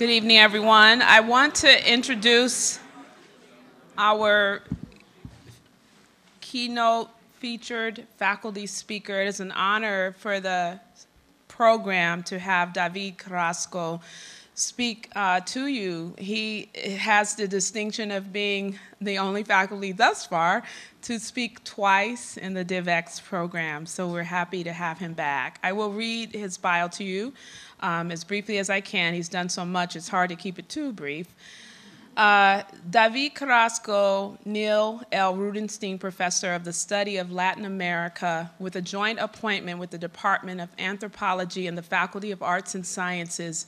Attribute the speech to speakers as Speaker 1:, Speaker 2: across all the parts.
Speaker 1: Good evening, everyone. I want to introduce our keynote featured faculty speaker. It is an honor for the program to have David Carrasco speak uh, to you. He has the distinction of being the only faculty thus far to speak twice in the DivX program, so we're happy to have him back. I will read his bio to you um, as briefly as I can. He's done so much, it's hard to keep it too brief. Uh, David Carrasco, Neil L. Rudenstine Professor of the Study of Latin America, with a joint appointment with the Department of Anthropology and the Faculty of Arts and Sciences,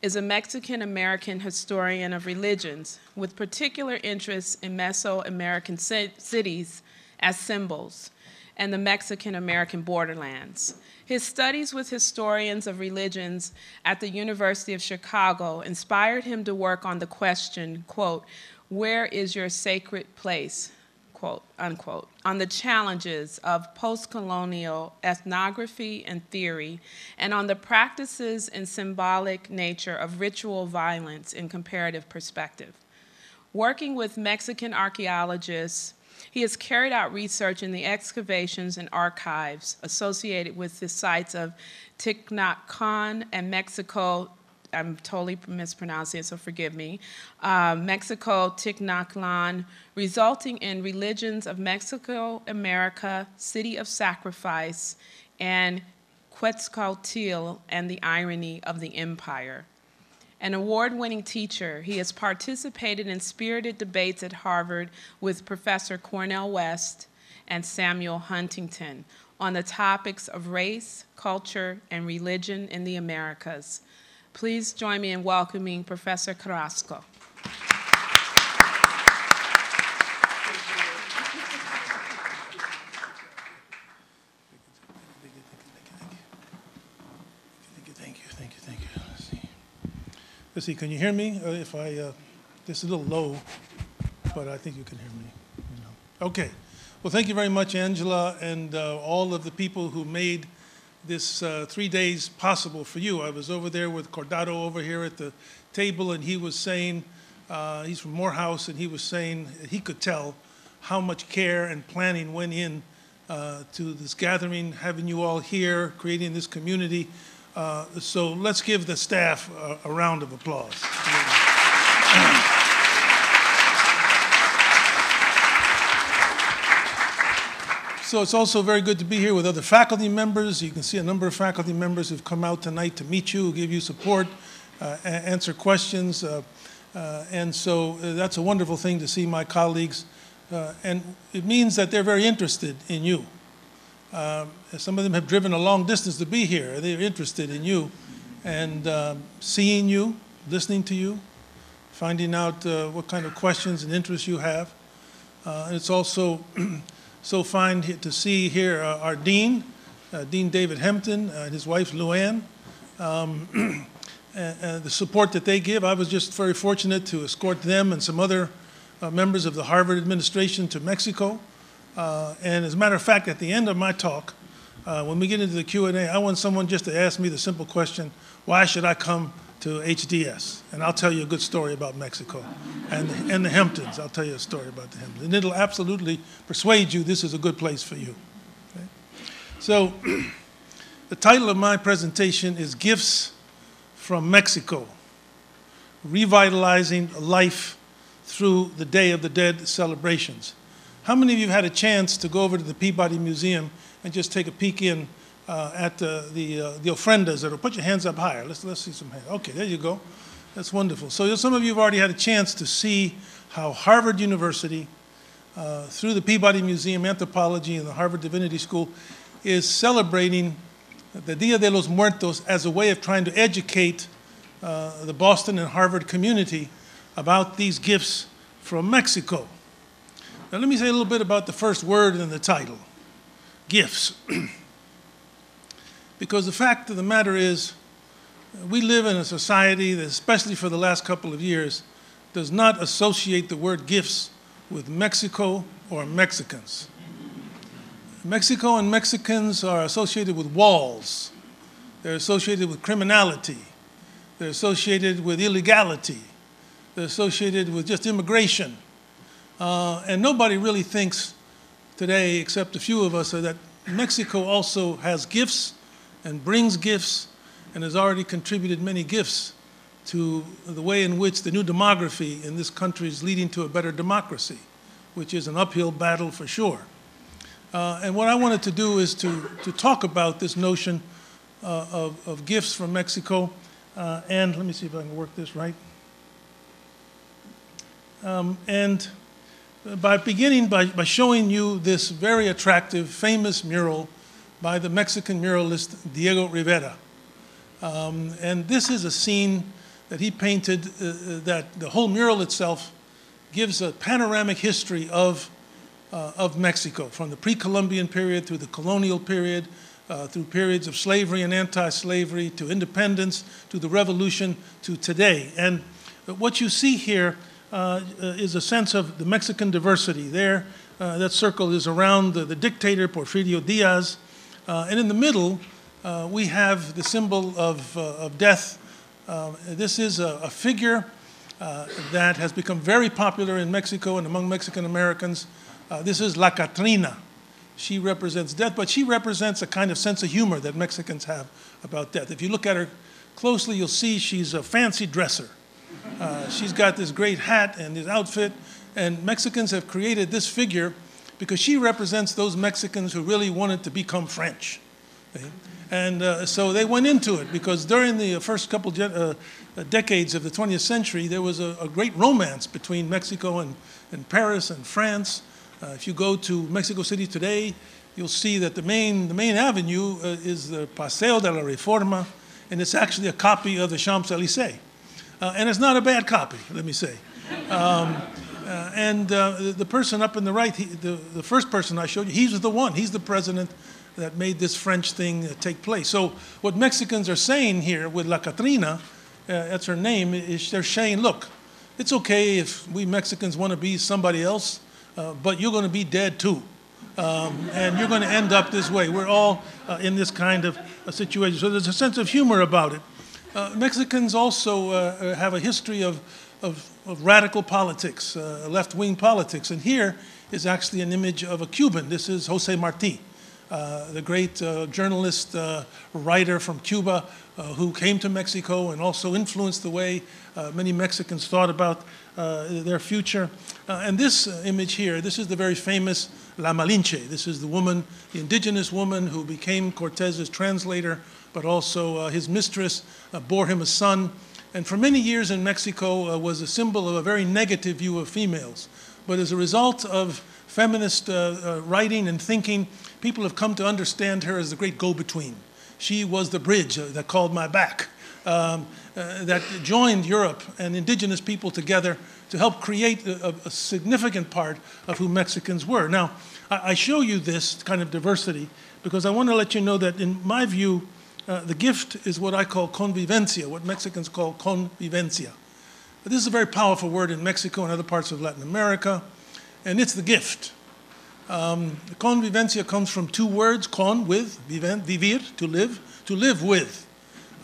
Speaker 1: is a Mexican American historian of religions with particular interest in Mesoamerican cities as symbols and the Mexican American borderlands. His studies with historians of religions at the University of Chicago inspired him to work on the question, quote, where is your sacred place, quote, unquote, on the challenges of post-colonial ethnography and theory, and on the practices and symbolic nature of ritual violence in comparative perspective. Working with Mexican archaeologists he has carried out research in the excavations and archives associated with the sites of Ticnacan and Mexico. I'm totally mispronouncing it, so forgive me. Uh, Mexico, Ticnaclan, resulting in religions of Mexico, America, City of Sacrifice, and Quetzalcoatl and the irony of the empire. An award winning teacher, he has participated in spirited debates at Harvard with Professor Cornel West and Samuel Huntington on the topics of race, culture, and religion in the Americas. Please join me in welcoming Professor Carrasco.
Speaker 2: Let's see, can you hear me? Uh, if I, uh, this is a little low, but I think you can hear me. You know. Okay. Well, thank you very much, Angela, and uh, all of the people who made this uh, three days possible for you. I was over there with Cordado over here at the table, and he was saying, uh, he's from Morehouse, and he was saying he could tell how much care and planning went in uh, to this gathering, having you all here, creating this community. Uh, so let's give the staff a, a round of applause. So it's also very good to be here with other faculty members. You can see a number of faculty members who've come out tonight to meet you, give you support, uh, answer questions. Uh, uh, and so uh, that's a wonderful thing to see my colleagues. And it means that they're very interested in you. Um, some of them have driven a long distance to be here. They're interested in you and um, seeing you, listening to you, finding out uh, what kind of questions and interests you have. Uh, it's also so fine to see here uh, our dean, uh, Dean David Hempton, and his wife Luann. Um, and, the support that they give. I was just very fortunate to escort them and some other uh, members of the Harvard administration to Mexico. Uh, and as a matter of fact, at the end of my talk, uh, when we get into the Q&A, I want someone just to ask me the simple question, why should I come to HDS? And I'll tell you a good story about Mexico and, and the Hemptons. I'll tell you a story about the Hemptons. And it'll absolutely persuade you this is a good place for you. Okay? So the title of my presentation is Gifts from Mexico, Revitalizing Life Through the Day of the Dead Celebrations. How many of you have had a chance to go over to the Peabody Museum and just take a peek in uh, at the, the, uh, the ofrendas that are, put your hands up higher. Let's, let's see some hands. Okay, there you go. That's wonderful. So some of you have already had a chance to see how Harvard University, uh, through the Peabody Museum Anthropology and the Harvard Divinity School, is celebrating the Dia de los Muertos as a way of trying to educate uh, the Boston and Harvard community about these gifts from Mexico. Now, let me say a little bit about the first word in the title gifts. because the fact of the matter is, we live in a society that, especially for the last couple of years, does not associate the word gifts with Mexico or Mexicans. Mexico and Mexicans are associated with walls, they're associated with criminality, they're associated with illegality, they're associated with just immigration. Uh, and nobody really thinks today, except a few of us, that Mexico also has gifts and brings gifts and has already contributed many gifts to the way in which the new demography in this country is leading to a better democracy, which is an uphill battle for sure. Uh, and what I wanted to do is to, to talk about this notion uh, of, of gifts from Mexico. Uh, and let me see if I can work this right. Um, and by beginning by, by showing you this very attractive, famous mural by the Mexican muralist Diego Rivera. Um, and this is a scene that he painted uh, uh, that the whole mural itself gives a panoramic history of, uh, of Mexico from the pre-Columbian period through the colonial period, uh, through periods of slavery and anti-slavery to independence, to the revolution, to today. And what you see here uh, is a sense of the Mexican diversity. There, uh, that circle is around the, the dictator Porfirio Diaz, and in the middle, we have the symbol of, of death uh, this is a, a figure uh, that has become very popular in Mexico and among Mexican Americans. Uh, this is La Catrina. She represents death, but she represents a kind of sense of humor that Mexicans have about death. If you look at her closely, you'll see she's a fancy dresser. Uh, she's got this great hat and this outfit, and Mexicans have created this figure because she represents those Mexicans who really wanted to become French. Okay? And uh, so they went into it because during the first couple uh, decades of the 20th century, there was a, a great romance between Mexico and, and Paris and France. Uh, if you go to Mexico City today, you'll see that the main, the main avenue uh, is the Paseo de la Reforma, and it's actually a copy of the Champs-Élysées. Uh, and it's not a bad copy, let me say. Um, uh, and the, the, person up in the right, he, the, the first person I showed you, he's the one. He's the president that made this French thing uh, take place. So what Mexicans are saying here with La Catrina, uh, that's her name, is they're saying, look, it's okay if we Mexicans want to be somebody else, uh, but you're going to be dead too. Um, and you're going to end up this way. We're all uh, in this kind of situation. So there's a sense of humor about it. Uh, Mexicans also uh, have a history of, of, of radical politics, left wing politics. And here is actually an image of a Cuban. This is Jose Marti. Uh, the great uh, journalist, uh, writer from Cuba, uh, who came to Mexico and also influenced the way uh, many Mexicans thought about their future. and this image here, this is the very famous La Malinche. This is the woman, the indigenous woman who became Cortez's translator, but also his mistress bore him a son. And for many years in Mexico was a symbol of a very negative view of females. But as a result of feminist writing and thinking, people have come to understand her as the great go between. She was the bridge uh, that called my back, um, uh, that joined Europe and indigenous people together to help create a, a significant part of who Mexicans were. Now, I, I, show you this kind of diversity because I want to let you know that, in my view, uh, the gift is what I call convivencia, what Mexicans call convivencia. But this is a very powerful word in Mexico and other parts of Latin America, and it's the gift. Um, convivencia comes from two words, con, with, vivir, to live, to live with.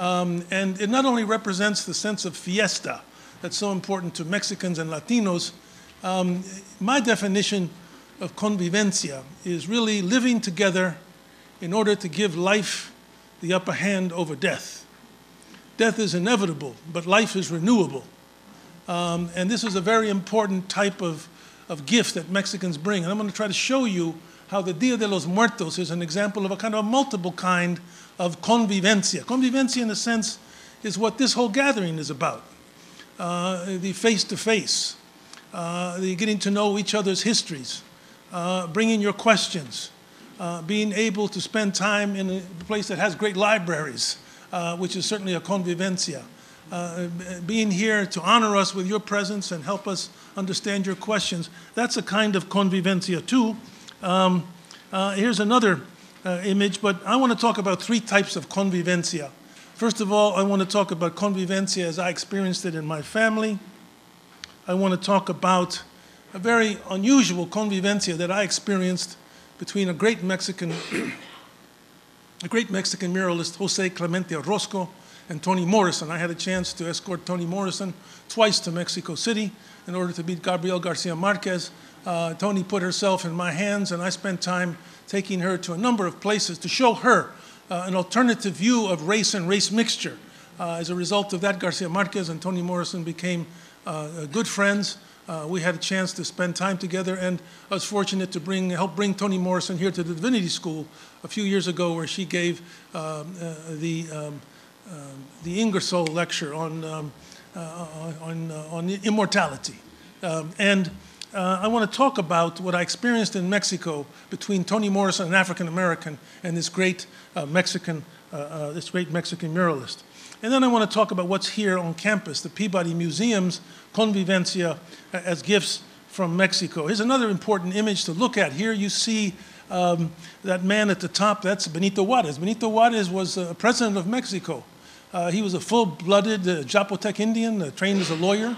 Speaker 2: Um, and it not only represents the sense of fiesta that's so important to Mexicans and Latinos, um, my definition of convivencia is really living together in order to give life the upper hand over death. Death is inevitable, but life is renewable. Um, and this is a very important type of of gifts that Mexicans bring. And I'm going to try to show you how the Dia de los Muertos is an example of a kind of a multiple kind of convivencia. Convivencia, in a sense, is what this whole gathering is about uh, the face to face, the getting to know each other's histories, uh, bringing your questions, uh, being able to spend time in a place that has great libraries, uh, which is certainly a convivencia uh, being here to honor us with your presence and help us understand your questions. That's a kind of convivencia too. Um, uh, here's another uh, image, but I want to talk about three types of convivencia. First of all, I want to talk about convivencia as I experienced it in my family. I want to talk about a very unusual convivencia that I experienced between a great Mexican, a great Mexican muralist, Jose Clemente Orozco, and Toni Morrison. I had a chance to escort Toni Morrison twice to Mexico City in order to meet Gabriel Garcia Marquez. Uh, Toni put herself in my hands, and I spent time taking her to a number of places to show her uh, an alternative view of race and race mixture. Uh, as a result of that, Garcia Marquez and Toni Morrison became uh, good friends. Uh, we had a chance to spend time together, and I was fortunate to bring, help bring Toni Morrison here to the Divinity School a few years ago, where she gave um, uh, the, um, uh, the Ingersoll lecture on, um, uh, on, uh, on immortality. Um, and uh, I want to talk about what I experienced in Mexico between Toni Morrison, an African American, and this great Mexican, this great Mexican muralist. And then I want to talk about what's here on campus, the Peabody Museum's convivencia as gifts from Mexico. Here's another important image to look at. Here you see um, that man at the top, that's Benito Juarez. Benito Juarez was a president of Mexico. Uh, he was a full-blooded uh, Zapotec Indian, uh, trained as a lawyer,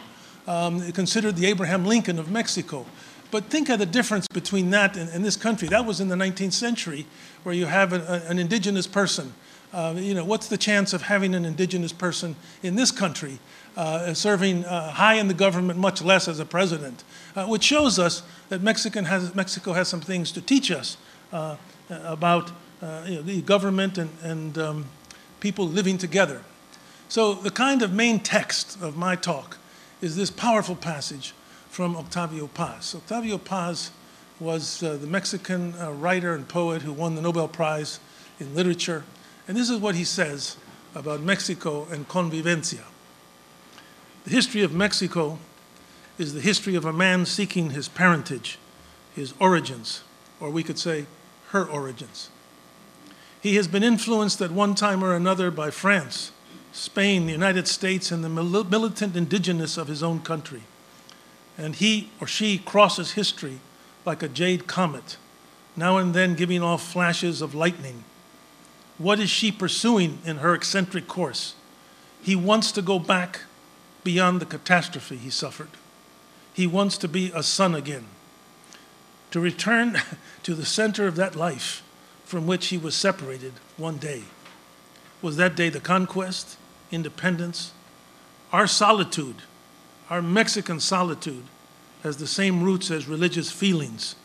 Speaker 2: um, considered the Abraham Lincoln of Mexico. But think of the difference between that and, and, this country. That was in the 19th century, where you have an indigenous person uh, you know, what's the chance of having an indigenous person in this country uh, serving uh, high in the government, much less as a president? Uh, which shows us that has, Mexico has some things to teach us uh, about you know, the government and, and um, people living together. So the kind of main text of my talk is this powerful passage from Octavio Paz. Octavio Paz was the Mexican writer and poet who won the Nobel Prize in literature and this is what he says about Mexico and convivencia. The history of Mexico is the history of a man seeking his parentage, his origins, or we could say her origins. He has been influenced at one time or another by France, Spain, the United States, and the militant indigenous of his own country. And he or she crosses history like a jade comet, now and then giving off flashes of lightning what is she pursuing in her eccentric course? He wants to go back beyond the catastrophe he suffered. He wants to be a son again, to return to the center of that life from which he was separated one day. Was that day the conquest, independence? Our solitude, our Mexican solitude, has the same roots as religious feelings.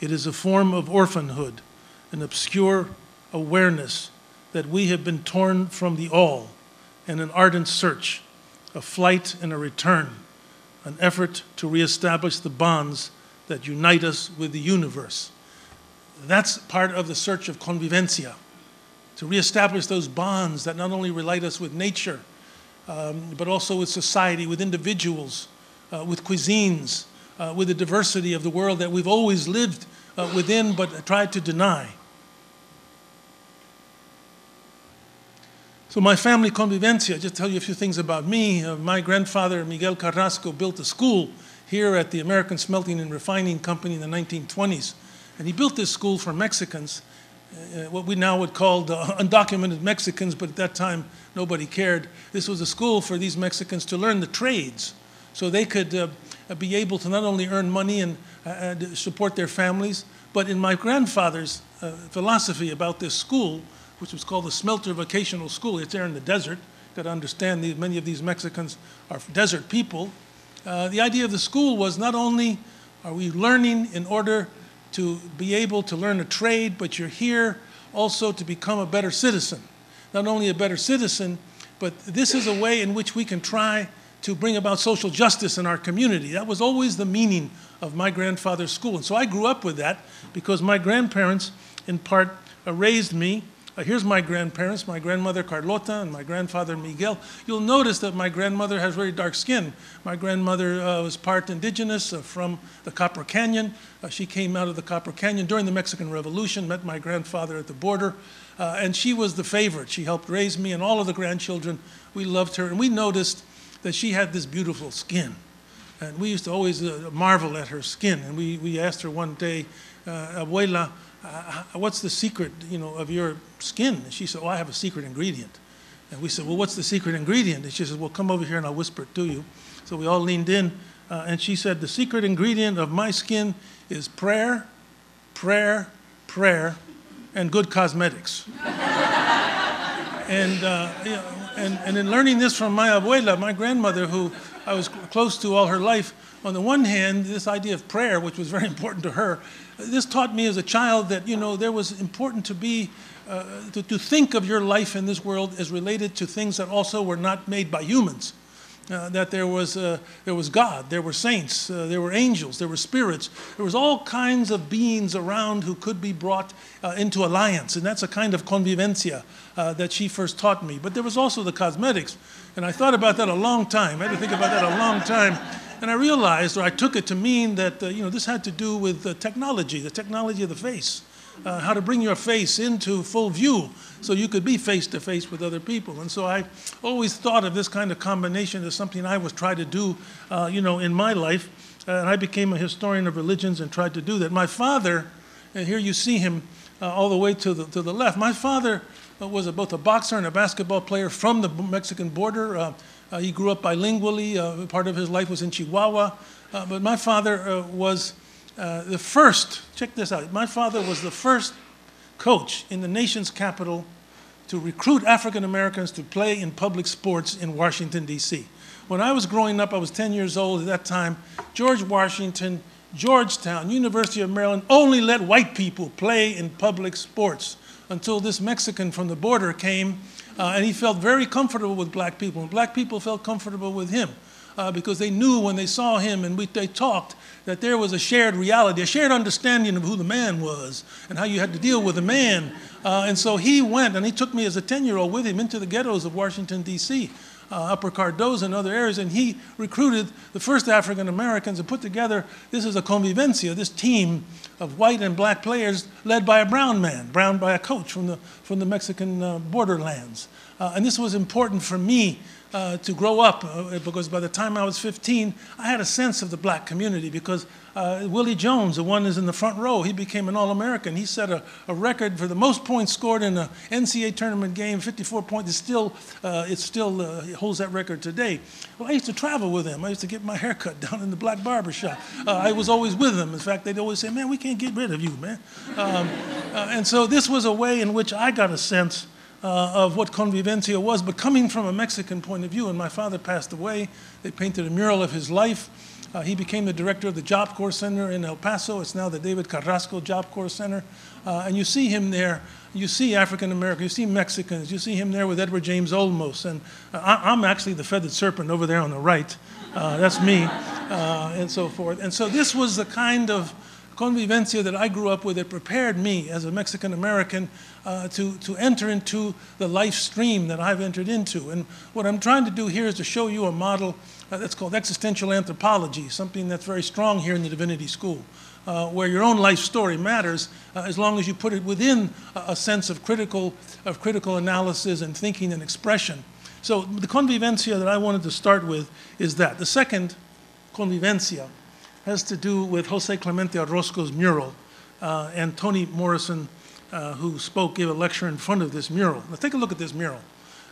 Speaker 2: It is a form of orphanhood, an obscure awareness that we have been torn from the all and an ardent search, a flight and a return, an effort to reestablish the bonds that unite us with the universe. That's part of the search of convivencia, to reestablish those bonds that not only relate us with nature, um, but also with society, with individuals, uh, with cuisines, uh, with the diversity of the world that we've always lived uh, within but tried to deny. So my family convivencia, just tell you a few things about me. Uh, my grandfather, Miguel Carrasco, built a school here at the American Smelting and Refining Company in the 1920s. And he built this school for Mexicans, uh, what we now would call the undocumented Mexicans, but at that time nobody cared. This was a school for these Mexicans to learn the trades so they could uh, be able to not only earn money and uh, support their families, but in my grandfather's uh, philosophy about this school, which was called the Smelter Vocational School. It's there in the desert. Got to understand these, many of these Mexicans are desert people. Uh, the idea of the school was not only are we learning in order to be able to learn a trade, but you're here also to become a better citizen. Not only a better citizen, but this is a way in which we can try to bring about social justice in our community. That was always the meaning of my grandfather's school. And so I grew up with that because my grandparents, in part, raised me uh, here's my grandparents, my grandmother Carlota and my grandfather Miguel. You'll notice that my grandmother has very dark skin. My grandmother uh, was part indigenous uh, from the Copper Canyon. Uh, she came out of the Copper Canyon during the Mexican Revolution, met my grandfather at the border, uh, and she was the favorite. She helped raise me and all of the grandchildren. We loved her, and we noticed that she had this beautiful skin. And we used to always uh, marvel at her skin. And we, we asked her one day, Abuela, uh, what's the secret, you know, of your skin? And she said, oh, I have a secret ingredient. And we said, well, what's the secret ingredient? And she said, well, come over here and I'll whisper it to you. So we all leaned in, uh, and she said, the secret ingredient of my skin is prayer, prayer, prayer, and good cosmetics. And, uh, you know, and, and in learning this from my abuela, my grandmother, who I was close to all her life, on the one hand, this idea of prayer, which was very important to her, this taught me as a child that, you know, there was important to be, uh, to, to think of your life in this world as related to things that also were not made by humans. Uh, that there was, uh, there was God, there were saints, uh, there were angels, there were spirits. There was all kinds of beings around who could be brought uh, into alliance. And that's a kind of convivencia uh, that she first taught me. But there was also the cosmetics. And I thought about that a long time. I had to think about that a long time. And I realized, or I took it to mean that, uh, you know, this had to do with technology, the technology of the face uh, how to bring your face into full view so you could be face to face with other people. And so I always thought of this kind of combination as something I was trying to do, uh, you know, in my life. Uh, and I became a historian of religions and tried to do that. My father, and here you see him uh, all the way to the, to the left, my father uh, was a, both a boxer and a basketball player from the Mexican border. Uh, he grew up bilingually. part of his life was in Chihuahua. but my father was uh, the first, check this out, my father was the first coach in the nation's capital to recruit African Americans to play in public sports in Washington, D.C. When I was growing up, I was 10 years old at that time, George Washington, Georgetown, University of Maryland only let white people play in public sports until this Mexican from the border came uh, and he felt very comfortable with black people, and black people felt comfortable with him uh, because they knew when they saw him and we, they talked that there was a shared reality, a shared understanding of who the man was and how you had to deal with a man. Uh, and so he went and he took me as a 10 year old with him into the ghettos of Washington, D.C. Uh, Upper Cardozo and other areas, and he recruited the first African Americans and put together this is a convivencia, this team of white and black players led by a brown man, brown by a coach from the, from the Mexican uh, borderlands. Uh, and this was important for me uh, to grow up uh, because by the time I was 15, I had a sense of the black community because uh, Willie Jones, the one is in the front row, he became an All American. He set a, a, record for the most points scored in an NCAA tournament game, 54 points. Still, uh, it still uh, holds that record today. Well, I used to travel with him. I used to get my hair cut down in the black barber shop. Uh, I was always with him. In fact, they'd always say, Man, we can't get rid of you, man. Um, and so this was a way in which I got a sense uh, of what convivencia was, but coming from a Mexican point of view. And my father passed away. They painted a mural of his life. Uh, he became the director of the Job Corps Center in El Paso. It's now the David Carrasco Job Corps Center. Uh, and you see him there. You see African Americans, you see Mexicans, you see him there with Edward James Olmos. And uh, I, am actually the feathered serpent over there on the right. Uh, that's me, uh, and so forth. And so this was the kind of convivencia that I grew up with that prepared me as a Mexican American uh, to, to enter into the life stream that I've entered into. And what I'm trying to do here is to show you a model that's called existential anthropology, something that's very strong here in the Divinity School. Uh, where your own life story matters uh, as long as you put it within a, a, sense of critical, of critical analysis and thinking and expression. So the convivencia that I wanted to start with is that. The second convivencia has to do with Jose Clemente Orozco's mural. Uh, and Toni Morrison, uh, who spoke, gave a lecture in front of this mural. Now take a look at this mural.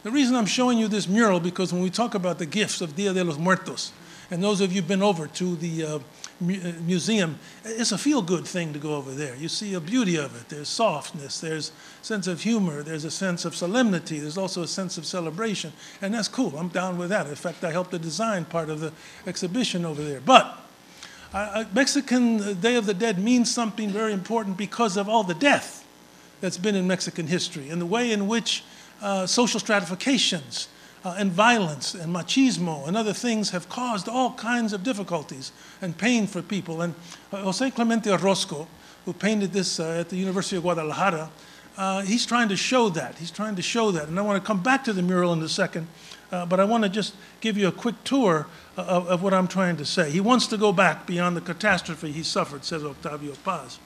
Speaker 2: The reason I'm showing you this mural because when we talk about the gifts of Dia de los Muertos, and those of you who've been over to the uh, mu uh, museum, it's a feel-good thing to go over there. You see a beauty of it. There's softness, there's sense of humor, there's a sense of solemnity, there's also a sense of celebration, and that's cool. I'm down with that. In fact, I helped to design part of the exhibition over there. But uh, Mexican Day of the Dead means something very important because of all the death that's been in Mexican history and the way in which uh, social stratifications uh, and violence and machismo and other things have caused all kinds of difficulties and pain for people. And uh, Jose Clemente Orozco, who painted this uh, at the University of Guadalajara, he's trying to show that. He's trying to show that. And I want to come back to the mural in a second, but I want to just give you a quick tour of, of, what I'm trying to say. He wants to go back beyond the catastrophe he suffered, says Octavio Paz.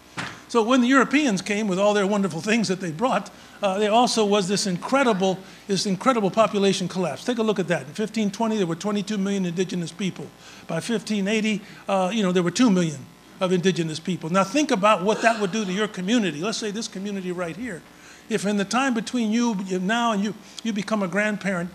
Speaker 2: So when the Europeans came with all their wonderful things that they brought, uh, there also was this incredible, this incredible population collapse. Take a look at that. In 1520, there were 22 million indigenous people. By 1580, uh, you know, there were 2 million of indigenous people. Now think about what that would do to your community. Let's say this community right here. If in the time between you now and you, you become a grandparent,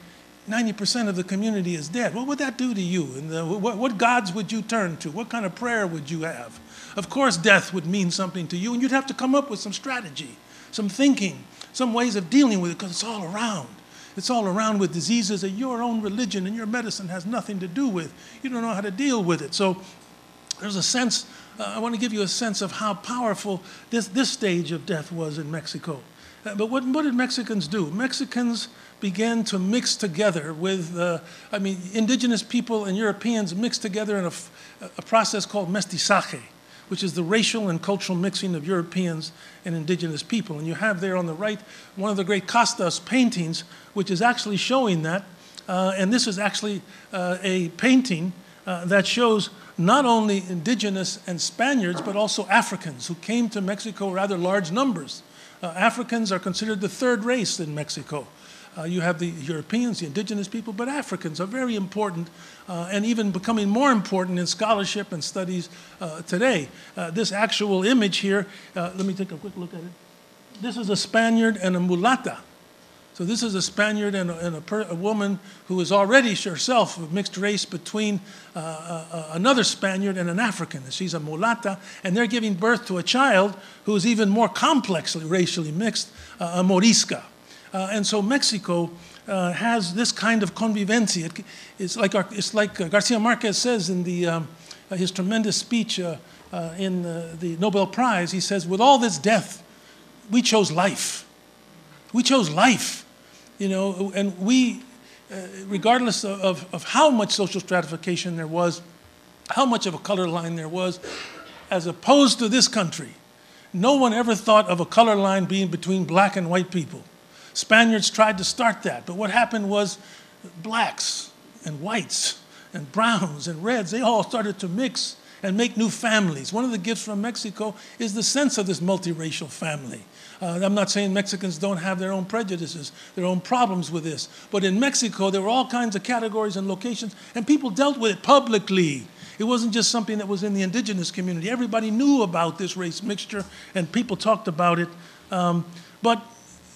Speaker 2: 90% of the community is dead. What would that do to you? And the, what, what, gods would you turn to? What kind of prayer would you have? Of course, death would mean something to you, and you'd have to come up with some strategy, some thinking, some ways of dealing with it because it's all around. It's all around with diseases that your own religion and your medicine has nothing to do with. You don't know how to deal with it. So there's a sense, uh, I want to give you a sense of how powerful this, this stage of death was in Mexico. Uh, but what, what did Mexicans do? Mexicans began to mix together with, uh, I mean, indigenous people and Europeans mixed together in a, a process called mestizaje, which is the racial and cultural mixing of Europeans and indigenous people. And you have there on the right one of the great Castas paintings, which is actually showing that. Uh, and this is actually uh, a painting uh, that shows not only indigenous and Spaniards, but also Africans who came to Mexico rather large numbers. Uh, Africans are considered the third race in Mexico. Uh, you have the Europeans, the indigenous people, but Africans are very important uh, and even becoming more important in scholarship and studies uh, today. Uh, this actual image here, uh, let me take a quick look at it. This is a Spaniard and a mulata. So this is a Spaniard and a, and a, per, a woman who is already herself a mixed race between uh, uh, another Spaniard and an African. She's a mulata, and they're giving birth to a child who is even more complexly racially mixed, uh, a morisca. Uh, and so Mexico uh, has this kind of convivencia. It, it's like, our, it's like uh, Garcia Marquez says in the, um, his tremendous speech in the Nobel Prize. He says, with all this death, we chose life. We chose life you know, and we, uh, regardless of, of, how much social stratification there was, how much of a color line there was, as opposed to this country, no one ever thought of a color line being between black and white people. Spaniards tried to start that, but what happened was blacks and whites and browns and reds, they all started to mix and make new families. One of the gifts from Mexico is the sense of this multiracial family. Uh, I'm not saying Mexicans don't have their own prejudices, their own problems with this. But in Mexico, there were all kinds of categories and locations, and people dealt with it publicly. It wasn't just something that was in the indigenous community. Everybody knew about this race mixture, and people talked about it. Um, but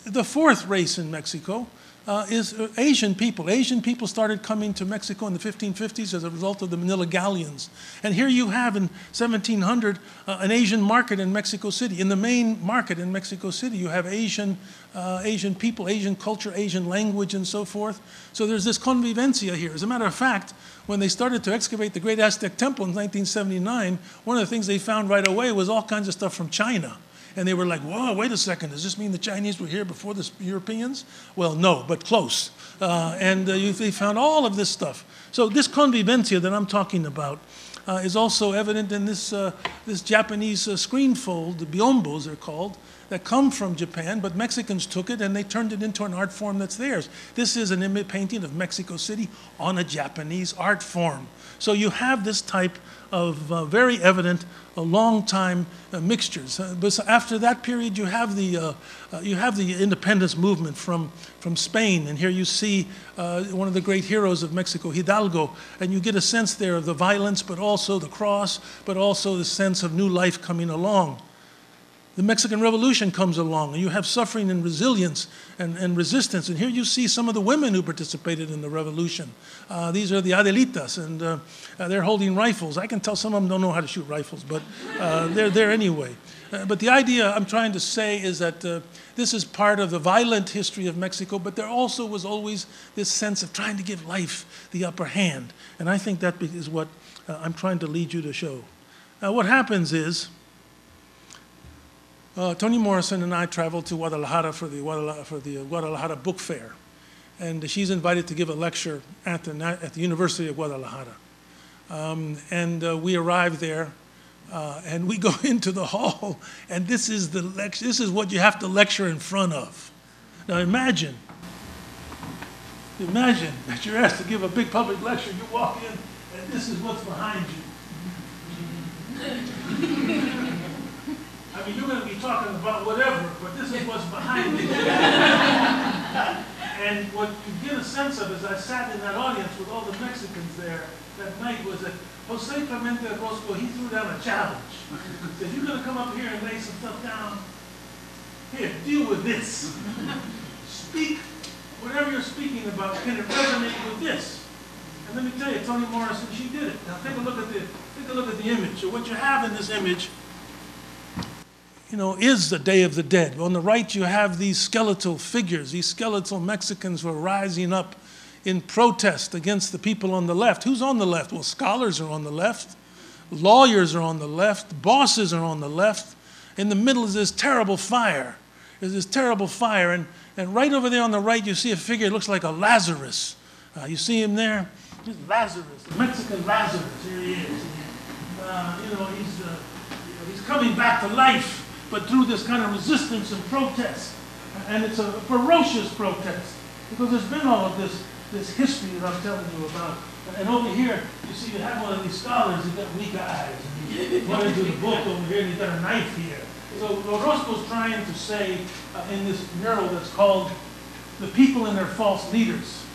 Speaker 2: the fourth race in Mexico uh, is uh, Asian people. Asian people started coming to Mexico in the 1550s as a result of the Manila galleons. And here you have in 1700 uh, an Asian market in Mexico City. In the main market in Mexico City, you have Asian, uh, Asian people, Asian culture, Asian language, and so forth. So there's this convivencia here. As a matter of fact, when they started to excavate the great Aztec temple in 1979, one of the things they found right away was all kinds of stuff from China. And they were like, whoa, wait a second, does this mean the Chinese were here before the Europeans? Well, no, but close. Uh, and uh, they found all of this stuff. So this convivencia that I'm talking about uh, is also evident in this, uh, this Japanese uh, screen fold, the biombos they're called, that come from Japan, but Mexicans took it and they turned it into an art form that's theirs. This is an image painting of Mexico City on a Japanese art form. So you have this type of uh, very evident uh, long time uh, mixtures. Uh, but after that period, you have the, uh, uh, you have the independence movement from, from Spain. And here you see one of the great heroes of Mexico, Hidalgo. And you get a sense there of the violence, but also the cross, but also the sense of new life coming along the Mexican Revolution comes along, and you have suffering and resilience and, and resistance. And here you see some of the women who participated in the revolution. Uh, these are the Adelitas, and uh, uh, they're holding rifles. I can tell some of them don't know how to shoot rifles, but uh, they're there anyway. Uh, but the idea I'm trying to say is that uh, this is part of the violent history of Mexico, but there also was always this sense of trying to give life the upper hand. And I think that is what I'm trying to lead you to show. Now, what happens is, uh, Toni Morrison and I traveled to Guadalajara for the Guadalajara, for the Guadalajara Book Fair. And she's invited to give a lecture at the, at the University of Guadalajara. Um, and uh, we arrived there, uh, and we go into the hall, and this is the. This is what you have to lecture in front of. Now imagine, imagine that you're asked to give a big public lecture. You walk in, and this is what's behind you. I mean, you're going to be talking about whatever, but this is what's behind it. and what you get a sense of as I sat in that audience with all the Mexicans there that night was that Jose Clemente Orozco, he threw down a challenge. He said, you're going to come up here and lay some stuff down. Here, deal with this. Speak whatever you're speaking about. Can it resonate with this? And let me tell you, Toni Morrison, she did it. Now take a look at the take a look at the image. So what you have in this image you know, is the Day of the Dead. On the right, you have these skeletal figures, these skeletal Mexicans who are rising up in protest against the people on the left. Who's on the left? Well, scholars are on the left, lawyers are on the left, bosses are on the left. In the middle is this terrible fire. There's this terrible fire. And, and right over there on the right, you see a figure, it looks like a Lazarus. Uh, you see him there? He's Lazarus, the Mexican Lazarus. Here he is. Uh, you know, he's, uh, he's coming back to life, but through this kind of resistance and protest. And it's a ferocious protest because there's been all of this, this history that I'm telling you about. And over here, you see, you have one of these scholars who's got weak eyes. And he's pointing to the book over here, and he's got a knife here. So Orozco's trying to say uh, in this mural that's called The People and Their False Leaders.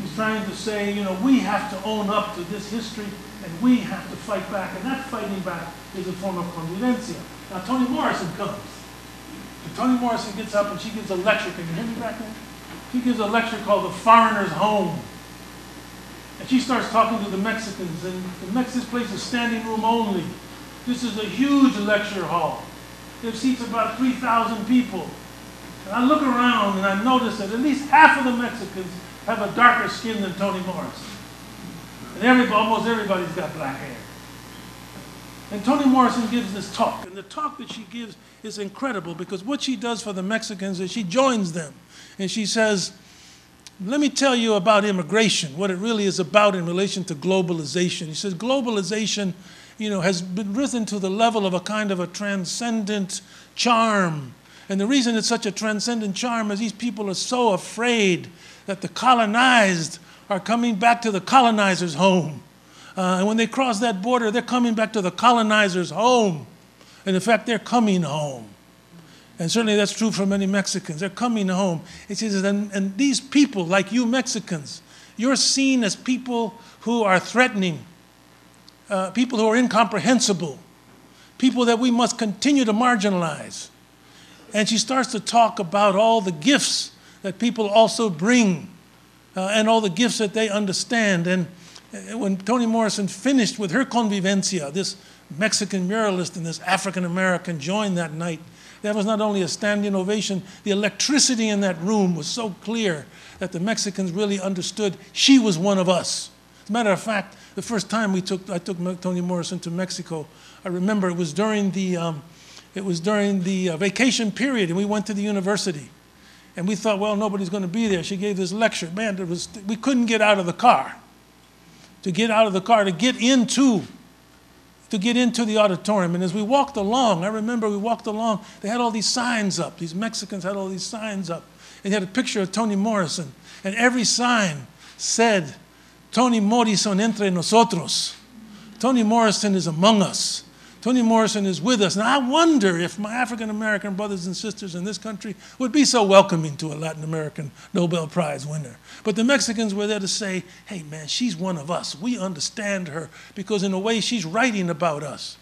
Speaker 2: He's trying to say, you know, we have to own up to this history and we have to fight back. And that fighting back is a form of convivencia. Now, Toni Morrison comes. And Toni Morrison gets up and she gives a lecture. Can you hear me back there? She gives a lecture called The Foreigner's Home. And she starts talking to the Mexicans. And the Mexican place is standing room only. This is a huge lecture hall. It seats about 3,000 people. And I look around and I notice that at least half of the Mexicans have a darker skin than Toni Morrison. And almost everybody's got black hair. And Toni Morrison gives this talk, and the talk that she gives is incredible because what she does for the Mexicans is she joins them. And she says, let me tell you about immigration, what it really is about in relation to globalization. He says globalization, you know, has been risen to the level of a kind of a transcendent charm. And the reason it's such a transcendent charm is these people are so afraid that the colonized are coming back to the colonizer's home. Uh, and when they cross that border, they're coming back to the colonizer's home. And in fact, they're coming home. And certainly that's true for many Mexicans. They're coming home. It says, and, and these people, like you Mexicans, you're seen as people who are threatening, uh, people who are incomprehensible, people that we must continue to marginalize. And she starts to talk about all the gifts that people also bring uh, and all the gifts that they understand. And when Toni Morrison finished with her convivencia, this Mexican muralist and this African American joined that night. That was not only a standing ovation, the electricity in that room was so clear that the Mexicans really understood she was one of us. As a matter of fact, the first time we took, I took Toni Morrison to Mexico, I remember it was during the, um, it was during the uh, vacation period, and we went to the university. And we thought, well, nobody's going to be there. She gave this lecture. Man, there was, we couldn't get out of the car. To get out of the car, to get into, to get into the auditorium. And as we walked along, I remember we walked along, they had all these signs up. These Mexicans had all these signs up. And they had a picture of Toni Morrison. And every sign said, Toni Morrison entre nosotros. Toni Morrison is among us. Toni Morrison is with us. And I wonder if my African American brothers and sisters in this country would be so welcoming to a Latin American Nobel Prize winner. But the Mexicans were there to say, hey, man, she's one of us. We understand her because, in a way, she's writing about us.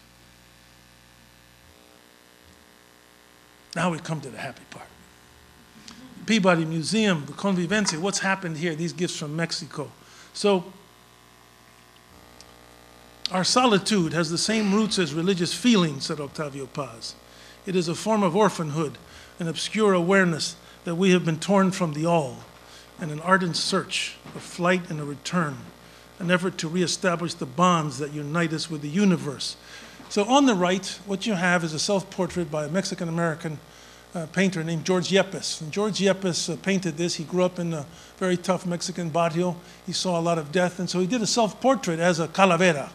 Speaker 2: Now we come to the happy part. Peabody Museum, the Convivencia, what's happened here, these gifts from Mexico. So, our solitude has the same roots as religious feeling, said Octavio Paz. It is a form of orphanhood, an obscure awareness that we have been torn from the all, and an ardent search, a flight and a return, an effort to reestablish the bonds that unite us with the universe. So on the right, what you have is a self-portrait by a Mexican-American uh, painter named George Yepes. And George Yepes uh, painted this. He grew up in a very tough Mexican barrio. He saw a lot of death, and so he did a self-portrait as a calavera,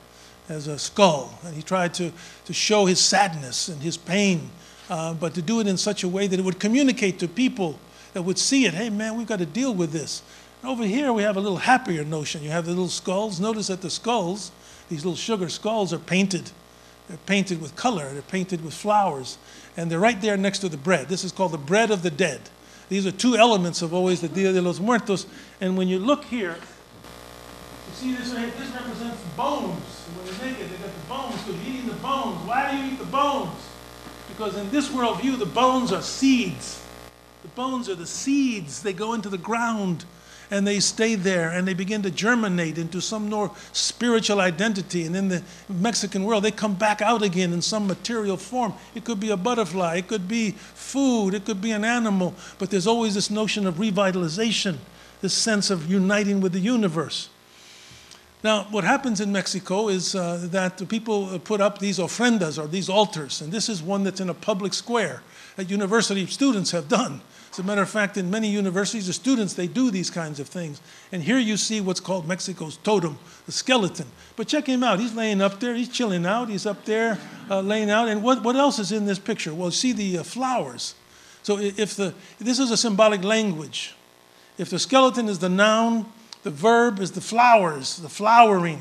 Speaker 2: as a skull. And he tried to, to show his sadness and his pain, uh, but to do it in such a way that it would communicate to people that would see it. Hey, man, we've got to deal with this. And over here, we have a little happier notion. You have the little skulls. Notice that the skulls, these little sugar skulls, are painted. They're painted with color, they're painted with flowers, and they're right there next to the bread. This is called the bread of the dead. These are two elements of always the Dia de los Muertos. And when you look here, see this, this represents bones. When they're naked, they got the bones, because you're eating the bones. Why do you eat the bones? Because in this worldview, the bones are seeds. The bones are the seeds. They go into the ground. and they stay there and they begin to germinate into some more spiritual identity. And in the Mexican world, they come back out again in some material form. It could be a butterfly, it could be food, it could be an animal, but there's always this notion of revitalization, this sense of uniting with the universe. Now, what happens in Mexico is uh, that the people put up these ofrendas or these altars, and this is one that's in a public square that university students have done. As a matter of fact, in many universities, the students, they do these kinds of things. And here you see what's called Mexico's totem, the skeleton. But check him out. He's laying up there. He's chilling out. He's up there uh, laying out. And what, what else is in this picture? Well, see the uh, flowers. So if the, this is a symbolic language. If the skeleton is the noun, the verb is the flowers, the flowering,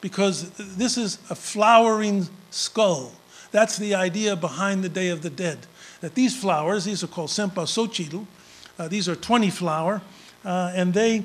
Speaker 2: because this is a flowering skull. That's the idea behind the Day of the Dead that these flowers, these are called cempasúchil, uh, these are 20 flower, uh, and they,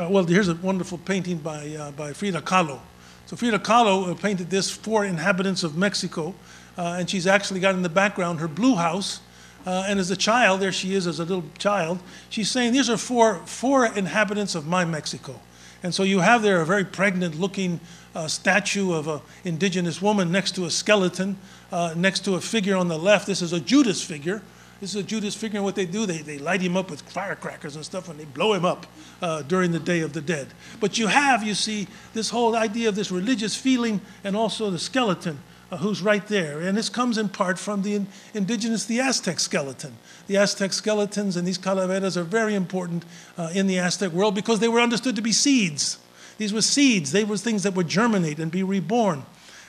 Speaker 2: uh, well, here's a wonderful painting by, uh, by Frida Kahlo. So Frida Kahlo uh, painted this for inhabitants of Mexico, uh, and she's actually got in the background her blue house, and as a child, there she is as a little child, she's saying, these are for, for inhabitants of my Mexico. And so you have there a very pregnant looking uh, statue of an indigenous woman next to a skeleton, uh, next to a figure on the left. This is a Judas figure. This is a Judas figure, and what they do, they, they light him up with firecrackers and stuff, and they blow him up uh, during the Day of the Dead. But you have, you see, this whole idea of this religious feeling and also the skeleton uh, who's right there. And this comes in part from the in, indigenous, the Aztec skeleton. The Aztec skeletons and these calaveras are very important uh, in the Aztec world because they were understood to be seeds. These were seeds, they were things that would germinate and be reborn.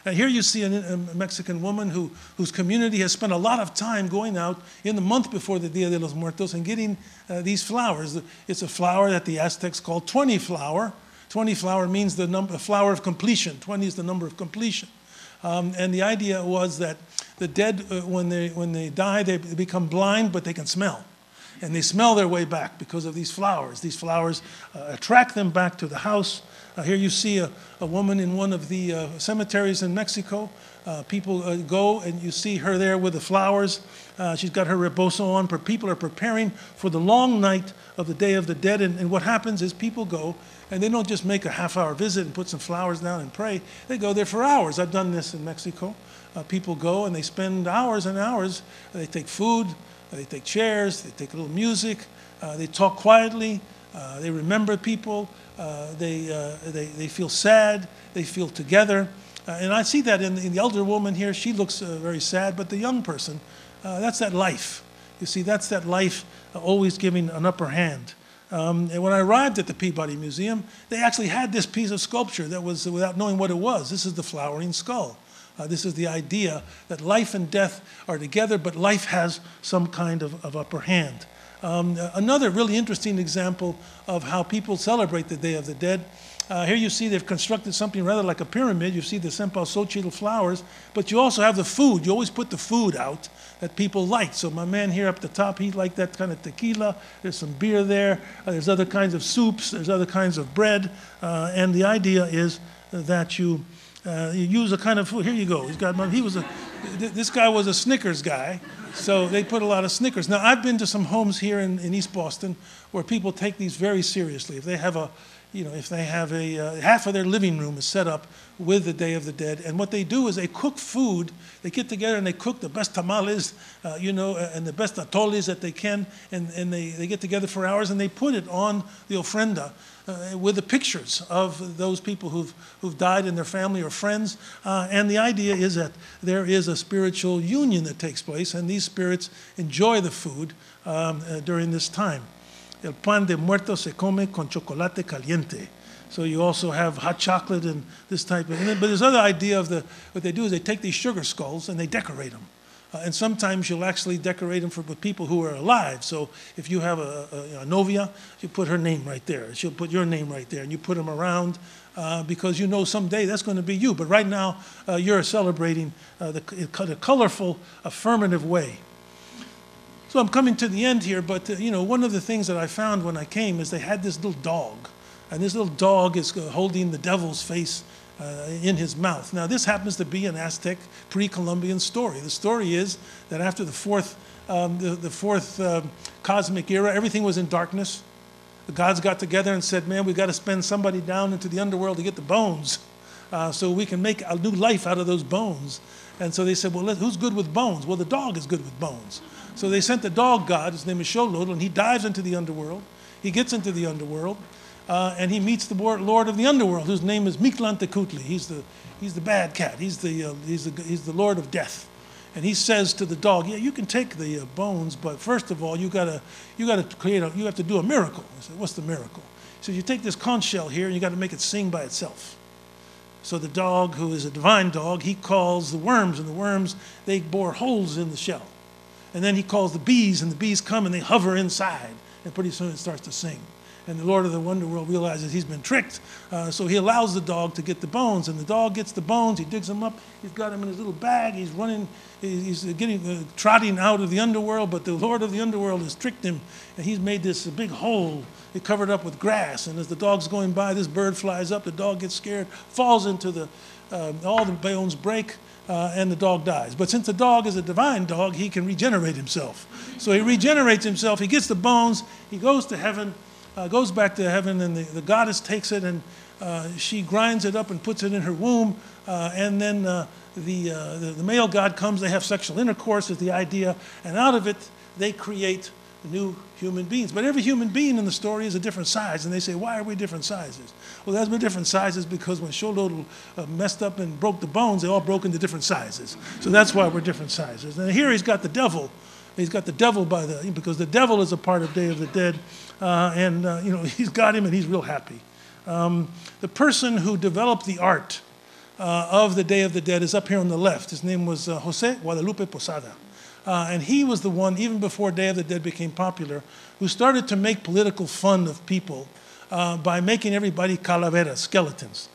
Speaker 2: Uh, here you see a, a, Mexican woman who, whose community has spent a lot of time going out in the month before the Dia de los Muertos and getting uh, these flowers. It's a flower that the Aztecs called 20 flower. 20 flower means the number, flower of completion. 20 is the number of completion. Um, and the idea was that the dead, uh, when, they, when they die, they become blind, but they can smell and they smell their way back because of these flowers. These flowers uh, attract them back to the house uh, here you see a, a, woman in one of the uh, cemeteries in Mexico. Uh, people uh, go and you see her there with the flowers. Uh, she's got her rebozo on. People are preparing for the long night of the Day of the Dead. And, and what happens is people go and they don't just make a half hour visit and put some flowers down and pray. They go there for hours. I've done this in Mexico. Uh, people go and they spend hours and hours. They take food, they take chairs, they take a little music, they talk quietly, they remember people. Uh, they, uh, they, they feel sad, they feel together. Uh, and I see that in, in, the elder woman here. She looks uh, very sad, but the young person, uh, that's that life. You see, that's that life always giving an upper hand. Um, and when I arrived at the Peabody Museum, they actually had this piece of sculpture that was, without knowing what it was, this is the flowering skull. Uh, this is the idea that life and death are together, but life has some kind of, of upper hand. Um, another really interesting example of how people celebrate the Day of the Dead. Uh, here you see they've constructed something rather like a pyramid. You see the cempasúchil flowers, but you also have the food. You always put the food out that people like. So my man here up the top, he liked that kind of tequila. There's some beer there. Uh, there's other kinds of soups. There's other kinds of bread. Uh, and the idea is that you, uh, you use a kind of food. Here you go. He's got. He was a. This guy was a Snickers guy. So they put a lot of Snickers. Now, I've been to some homes here in, in East Boston where people take these very seriously. If they have a, you know, if they have a, uh, half of their living room is set up with the Day of the Dead. And what they do is they cook food. They get together and they cook the best tamales, uh, you know, and the best atoles that they can. And, and they, they get together for hours and they put it on the ofrenda uh, with the pictures of those people who've, who've died and their family or friends. Uh, and the idea is that there is a spiritual union that takes place, and these spirits enjoy the food um, uh, during this time. El pan de muerto se come con chocolate caliente. So you also have hot chocolate and this type of. But there's other idea of the what they do is they take these sugar skulls and they decorate them. Uh, and sometimes you'll actually decorate them for with people who are alive. So if you have a, a, a, novia, you put her name right there. She'll put your name right there, and you put them around uh, because you know someday that's going to be you. But right now, uh, you're celebrating uh, the, the colorful, affirmative way. So I'm coming to the end here, but uh, you know, one of the things that I found when I came is they had this little dog, and this little dog is uh, holding the devil's face uh, in his mouth. Now, this happens to be an Aztec pre Columbian story. The story is that after the fourth, um, the, the, fourth um, cosmic era, everything was in darkness. the gods got together and said, man, we've got to spend somebody down into the underworld to get the bones uh, so we can make a new life out of those bones. And so they said, well, let, who's good with bones? Well, the dog is good with bones. So they sent the dog god, his name is Xolotl, and he dives into the underworld. He gets into the underworld, uh, and he meets the lord of the underworld, whose name is Mictlantecuhtli. He's the, he's the bad cat. He's the, uh, he's, the, he's the lord of death. And he says to the dog, yeah, you can take the uh, bones, but first of all, you gotta, you gotta create a, you have to do a miracle. I said, what's the miracle? He said, you take this conch shell here and you gotta make it sing by itself. So the dog, who is a divine dog, he calls the worms, and the worms, they bore holes in the shell. And then he calls the bees, and the bees come and they hover inside, and pretty soon it starts to sing. And the Lord of the Underworld realizes he's been tricked, uh, so he allows the dog to get the bones. And the dog gets the bones, he digs them up, he's got them in his little bag, he's running, he's getting, uh, trotting out of the underworld, but the Lord of the Underworld has tricked him, and he's made this big hole, he covered up with grass. And as the dog's going by, this bird flies up, the dog gets scared, falls into the, uh, all the bones break, uh, and the dog dies. But since the dog is a divine dog, he can regenerate himself. So he regenerates himself, he gets the bones, he goes to heaven uh, goes back to heaven, and the, the goddess takes it and uh, she grinds it up and puts it in her womb. Uh, and then uh, the, uh, the, the, male god comes, they have sexual intercourse, is the idea, and out of it, they create new human beings. But every human being in the story is a different size, and they say, Why are we different sizes? Well, been different sizes because when Xolotl uh, messed up and broke the bones, they all broke into different sizes. So that's why we're different sizes. And here he's got the devil. He's got the devil by the, because the devil is a part of Day of the Dead uh, and uh, you know he's got him, and he's real happy. Um, the person who developed the art uh, of the Day of the Dead is up here on the left. His name was uh, Jose Guadalupe Posada. Uh, and he was the one, even before Day of the Dead became popular, who started to make political fun of people uh, by making everybody calaveras, skeletons.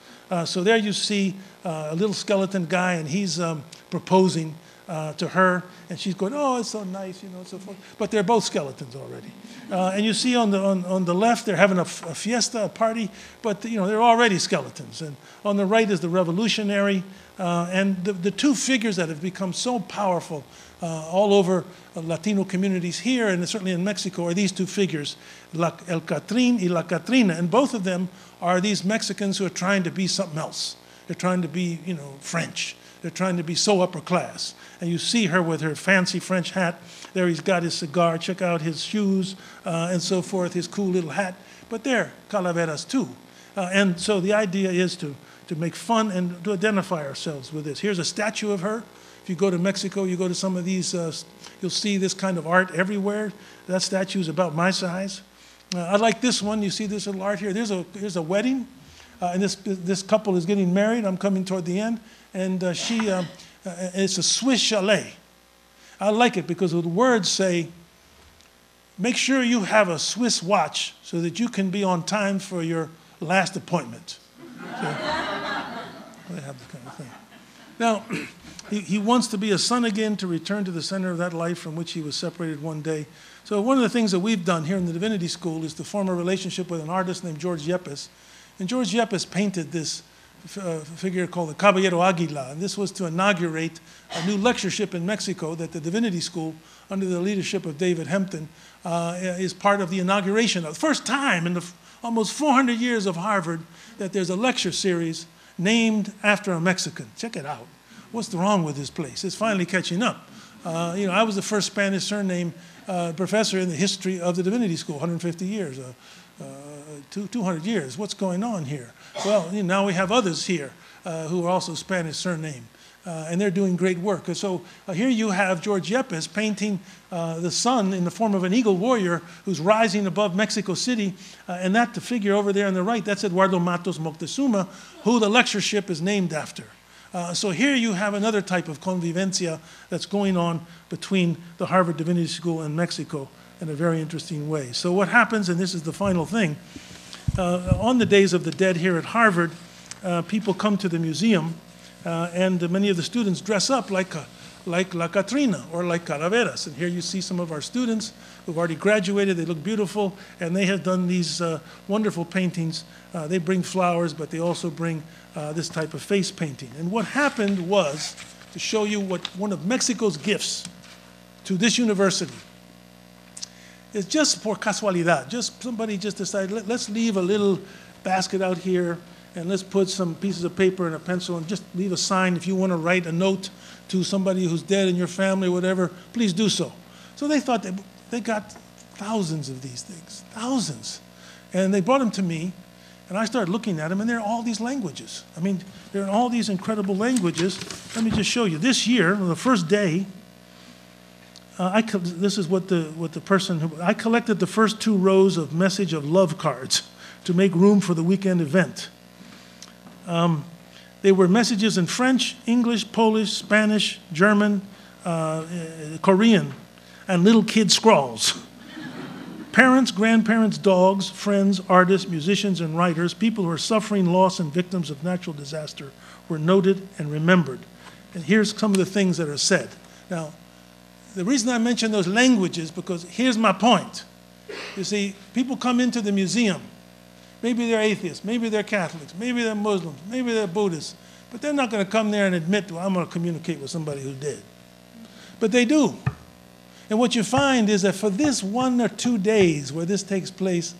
Speaker 2: so there you see a little skeleton guy, and he's um, proposing uh, to her, and she's going, "Oh, it's so nice," you know, so forth. But they're both skeletons already. Uh, and you see on the on, on the left, they're having a, a fiesta, a party, but you know they're already skeletons. And on the right is the revolutionary, uh, and the, the two figures that have become so powerful uh, all over uh, Latino communities here and certainly in Mexico are these two figures, La, El Catrín y La Catrina, and both of them are these Mexicans who are trying to be something else. They're trying to be, you know, French. They're trying to be so upper class. And you see her with her fancy French hat. There he's got his cigar. Check out his shoes uh, and so forth, his cool little hat. But they're calaveras too. Uh, and so the idea is to, to make fun and to identify ourselves with this. Here's a statue of her. If you go to Mexico, you go to some of these, uh, you'll see this kind of art everywhere. That statue is about my size. Uh, I like this one. You see this little art here. There's a, there's a wedding, uh, and this, this couple is getting married. I'm coming toward the end. And uh, she, um, uh, it's a Swiss chalet. I like it because the words say, make sure you have a Swiss watch so that you can be on time for your last appointment. So, they have the kind of thing. Now, he, he wants to be a son again to return to the center of that life from which he was separated one day. So, one of the things that we've done here in the Divinity School is to form a relationship with an artist named George Yepes. And George Yepes painted this uh, figure called the Caballero Aguila. And this was to inaugurate a new lectureship in Mexico that the Divinity School, under the leadership of David Hempton, uh, is part of the inauguration of. The first time in the almost 400 years of Harvard that there's a lecture series named after a Mexican. Check it out. What's wrong with this place? It's finally catching up. Uh, you know, I was the first Spanish surname uh, professor in the history of the Divinity School, 150 years. Uh, uh, two, 200 years. What's going on here? Well, you know, now we have others here uh, who are also Spanish surname. Uh, and they're doing great work. So here you have George Yepes painting the sun in the form of an eagle warrior who's rising above Mexico City. And that figure over there on the right, that's Eduardo Matos Moctezuma, who the lectureship is named after. Uh, so here you have another type of convivencia that's going on between the Harvard Divinity School and Mexico in a very interesting way. So, what happens, and this is the final thing, uh, on the days of the dead here at Harvard, uh, people come to the museum, uh, and many of the students dress up like, a, like La Catrina or like Calaveras. And here you see some of our students who've already graduated. They look beautiful, and they have done these uh, wonderful paintings. Uh, they bring flowers, but they also bring uh, this type of face painting. And what happened was to show you what one of Mexico's gifts to this university It's just por casualidad. Just somebody just decided, Let, let's leave a little basket out here and let's put some pieces of paper and a pencil and just leave a sign. If you want to write a note to somebody who's dead in your family or whatever, please do so. So they thought they, they got thousands of these things, thousands. And they brought them to me, and I started looking at them, and they're all these languages. I mean, they're in all these incredible languages. Let me just show you. This year, on the first day, uh, I, this is what the, what the person, who, I collected the first two rows of message of love cards to make room for the weekend event. Um, they were messages in French, English, Polish, Spanish, German, uh, uh, Korean, and little kid scrawls. Parents, grandparents, dogs, friends, artists, musicians, and writers, people who are suffering loss and victims of natural disaster, were noted and remembered. And here's some of the things that are said. Now, the reason I mention those languages because here's my point. You see, people come into the museum. Maybe they're atheists, maybe they're Catholics, maybe they're Muslims, maybe they're Buddhists, but they're not going to come there and admit, well, I'm going to communicate with somebody who's dead. But they do. And what you find is that for this one or two days where this takes place,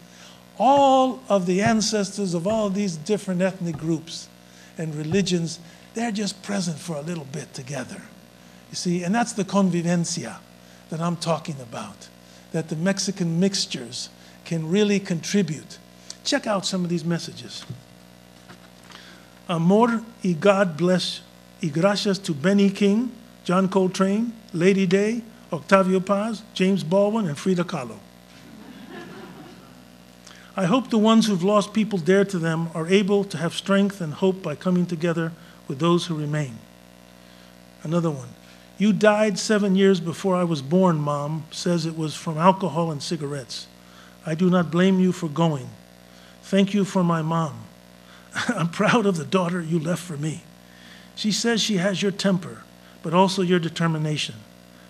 Speaker 2: all of the ancestors of all these different ethnic groups and religions, they're just present for a little bit together. You see, and that's the convivencia that I'm talking about, that the Mexican mixtures can really contribute. Check out some of these messages. Amor y God bless y gracias to Benny King, John Coltrane, Lady Day, Octavio Paz, James Baldwin, and Frida Kahlo. I hope the ones who've lost people dear to them are able to have strength and hope by coming together with those who remain. Another one. You died seven years before I was born, Mom, says it was from alcohol and cigarettes. I do not blame you for going. Thank you for my mom. I'm proud of the daughter you left for me. She says she has your temper, but also your determination.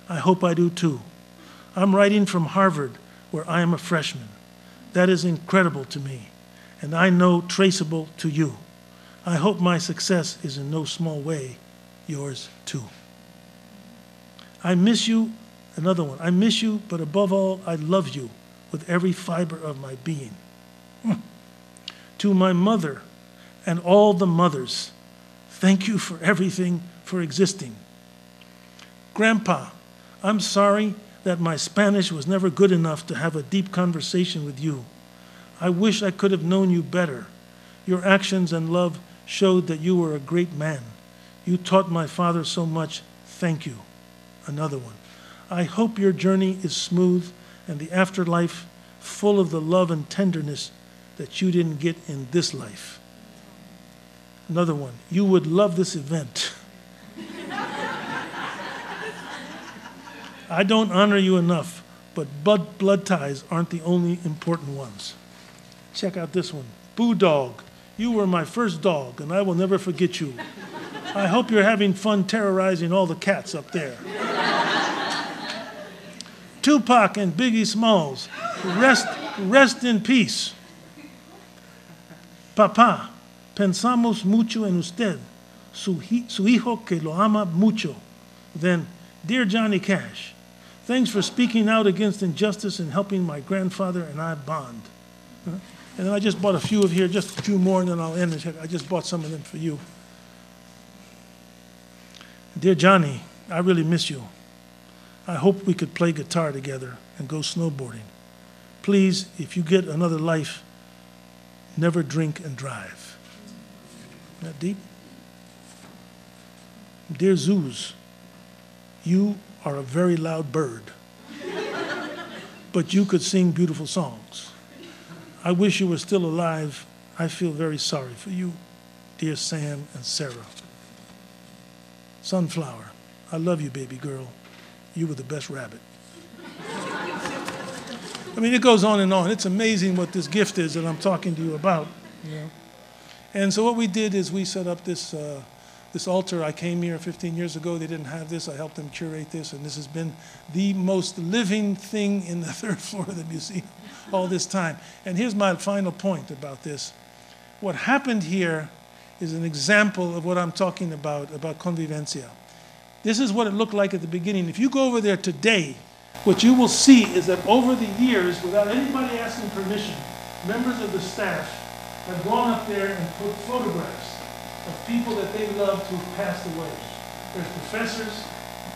Speaker 2: I hope I do too. I'm writing from Harvard, where I am a freshman. That is incredible to me, and I know traceable to you. I hope my success is in no small way yours too. I miss you, another one. I miss you, but above all, I love you with every fiber of my being. Hmm. To my mother and all the mothers, thank you for everything, for existing. Grandpa, I'm sorry that my Spanish was never good enough to have a deep conversation with you. I wish I could have known you better. Your actions and love showed that you were a great man. You taught my father so much. Thank you. Another one. I hope your journey is smooth and the afterlife full of the love and tenderness that you didn't get in this life. Another one. You would love this event. I don't honor you enough, but blood, blood ties aren't the only important ones. Check out this one. Boo Dog, you were my first dog, and I will never forget you. I hope you're having fun terrorizing all the cats up there. Tupac and Biggie Smalls, rest, rest in peace. Papá, pensamos mucho en usted, su, su hijo que lo ama mucho. Then, dear Johnny Cash, thanks for speaking out against injustice and helping my grandfather and I bond. And then I just bought a few of here, just a few more, and then I'll end it. I just bought some of them for you. Dear Johnny, I really miss you. I hope we could play guitar together and go snowboarding. Please, if you get another life, never drink and drive. That deep? Dear Zeus, you are a very loud bird, but you could sing beautiful songs. I wish you were still alive. I feel very sorry for you, dear Sam and Sarah. Sunflower, I love you, baby girl. You were the best rabbit. I mean, it goes on and on. It's amazing what this gift is that I'm talking to you about. You know? And so what we did is we set up this, uh, this altar. I came here 15 years ago. They didn't have this. I helped them curate this, and this has been the most living thing in the third floor of the museum all this time. And here's my final point about this. What happened here is an example of what I'm talking about, about convivencia. This is what it looked like at the beginning. If you go over there today, what you will see is that over the years, without anybody asking permission, members of the staff have gone up there and put photographs of people that they loved who've passed away. There's professors,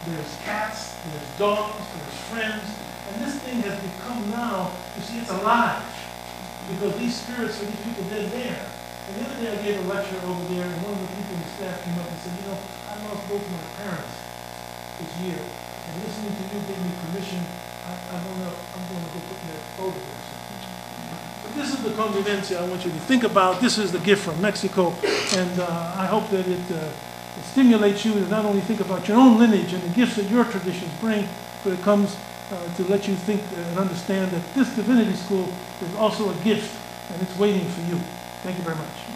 Speaker 2: there's cats, there's dogs, there's friends, and this thing has become now, you see, it's alive. Because these spirits of these people, they're there. And the other day I gave a lecture over there, and one of the people in the staff came up and said, you know, I lost both my parents this year. And listening to you gave me permission, I, I don't know, I'm going to go put that photograph. But this is the convivencia I want you to think about. This is the gift from Mexico, and uh, I hope that it, uh, it stimulates you to not only think about your own lineage and the gifts that your traditions bring, but it comes uh, to let you think and understand that this divinity school is also a gift, and it's waiting for you. Thank you very much.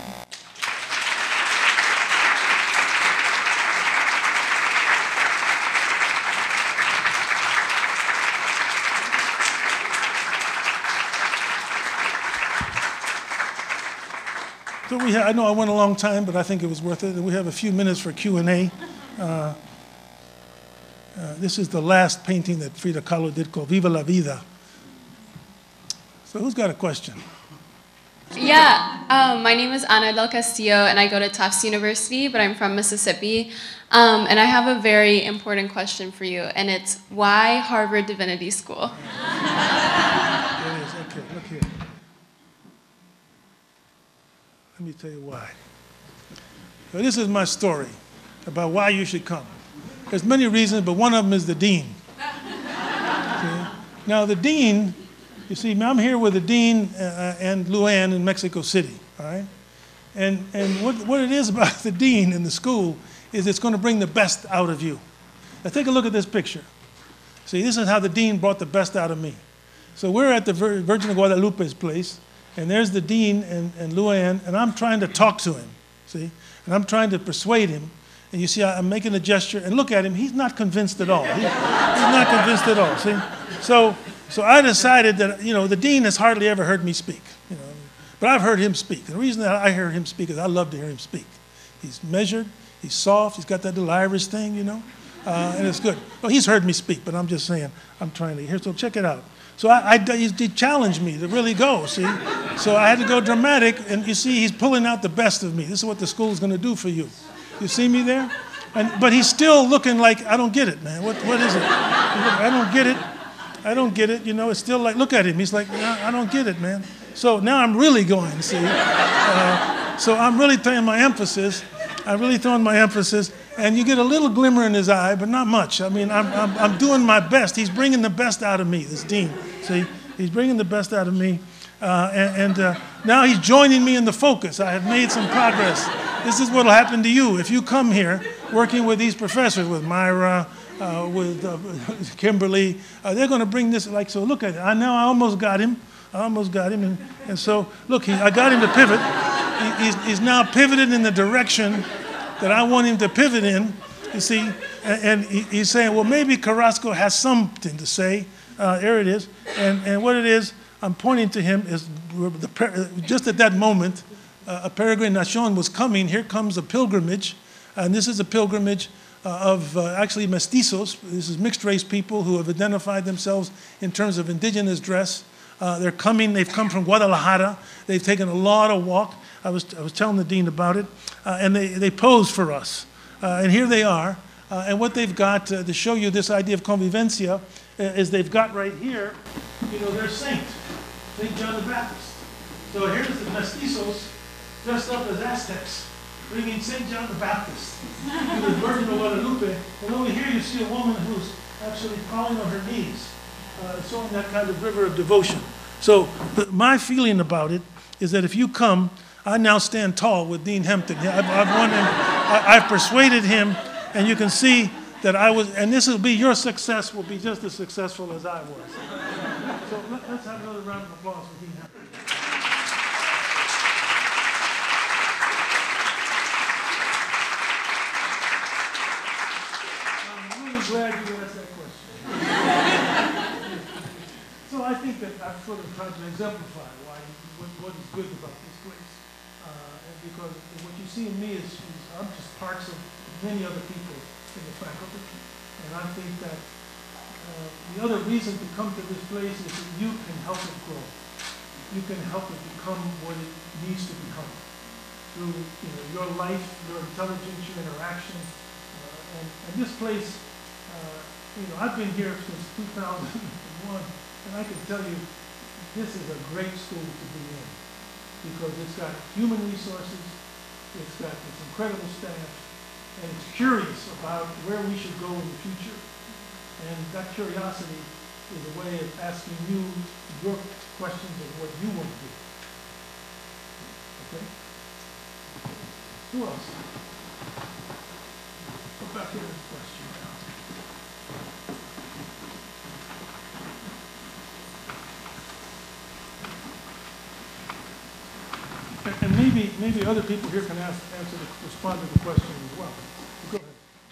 Speaker 2: We ha I know I went a long time, but I think it was worth it. We have a few minutes for Q&A. Uh, uh, this is the last painting that Frida Kahlo did called Viva la Vida. So who's got a question?
Speaker 3: Yeah, um, my name is Ana del Castillo, and I go to Tufts University, but I'm from Mississippi. Um, and I have a very important question for you, and it's why Harvard Divinity School?
Speaker 2: There it is. Okay, look here. Let me tell you why. So this is my story about why you should come. There's many reasons, but one of them is the dean. Okay? Now the dean, you see, I'm here with the dean uh, and Luann in Mexico City, all right? And, and what, what it is about the dean in the school is it's going to bring the best out of you. Now take a look at this picture. See, this is how the dean brought the best out of me. So we're at the Virgin of Guadalupe's place, and there's the dean and, and Luann, and I'm trying to talk to him, see? And I'm trying to persuade him. And you see, I- I'm making a gesture, and look at him, he's not convinced at all. He- he's not convinced at all, see? So, so I decided that, you know, the dean has hardly ever heard me speak, you know, but I've heard him speak. And the reason that I hear him speak is I love to hear him speak. He's measured, he's soft, he's got that Irish thing, you know, uh, and it's good. Well, he's heard me speak, but I'm just saying, I'm trying to hear. So check it out. So I, I, he, challenged me to really go, see? So I had to go dramatic, and you see, he's pulling out the best of me. This is what the school's to do for you. You see me there? And, but he's still looking like, I don't get it, man. What, what is it? I don't get it. I don't get it. You know, it's still like, look at him. He's like, I don't get it, man. So now I'm really going, see? Uh, so I'm really throwing my emphasis. I'm really throwing my emphasis. And you get a little glimmer in his eye, but not much. I mean, I'm, I'm, I'm doing my best. He's bringing the best out of me, this dean. See? He's bringing the best out of me. Uh, and and uh, now he's joining me in the focus. I have made some progress. This is what will happen to you if you come here working with these professors, with Mayra, uh, with uh, Kimberly. Uh, they're going to bring this, like, so look at it. I know I almost got him. I almost got him. And, and so, look, he, I got him to pivot. He, he's, he's now pivoted in the direction that I want him to pivot in, you see. And, and he, he's saying, well, maybe Carrasco has something to say. Uh, there it is. And, and what it is, I'm pointing to him is the, just at that moment, uh, a peregrinacion was coming. Here comes a pilgrimage. And this is a pilgrimage uh, of uh, actually mestizos. This is mixed race people who have identified themselves in terms of indigenous dress. Uh, they're coming, they've come from Guadalajara. They've taken a lot of walk. I was, I was telling the dean about it. Uh, and they, they pose for us. Uh, and here they are. Uh, and what they've got uh, to show you this idea of convivencia uh, is they've got right here, you know, their saint, St. John the Baptist. So here's the mestizos dressed up as Aztecs, bringing St. John the Baptist to the Virgin of Guadalupe. And over here you see a woman who's actually crawling on her knees, uh, showing that kind of river of devotion. So the, my feeling about it is that if you come, I now stand tall with Dean Hempton. I've, I've won him, I, I've persuaded him, and you can see that I was, and this will be your success will be just as successful as I was. So let, us have another round of applause for Dean Hempton. I'm really glad you asked that question. so I think that I've sort of tried to exemplify why, what, what is good about because what you see in me is, is I'm just parts of many other people in the faculty. And I think that uh, the other reason to come to this place is that you can help it grow. You can help it become what it needs to become through you know, your life, your intelligence, your interaction. Uh, and, and this place, uh, you know, I've been here since 2001, and I can tell you, this is a great school to be in because it's got human resources, it's got this incredible staff, and it's curious about where we should go in the future. And that curiosity is a way of asking you your questions of what you want to do. Okay? Who else? Go back this question now. And- And maybe, other people here can ask, answer the, respond to the question as well. Go ahead.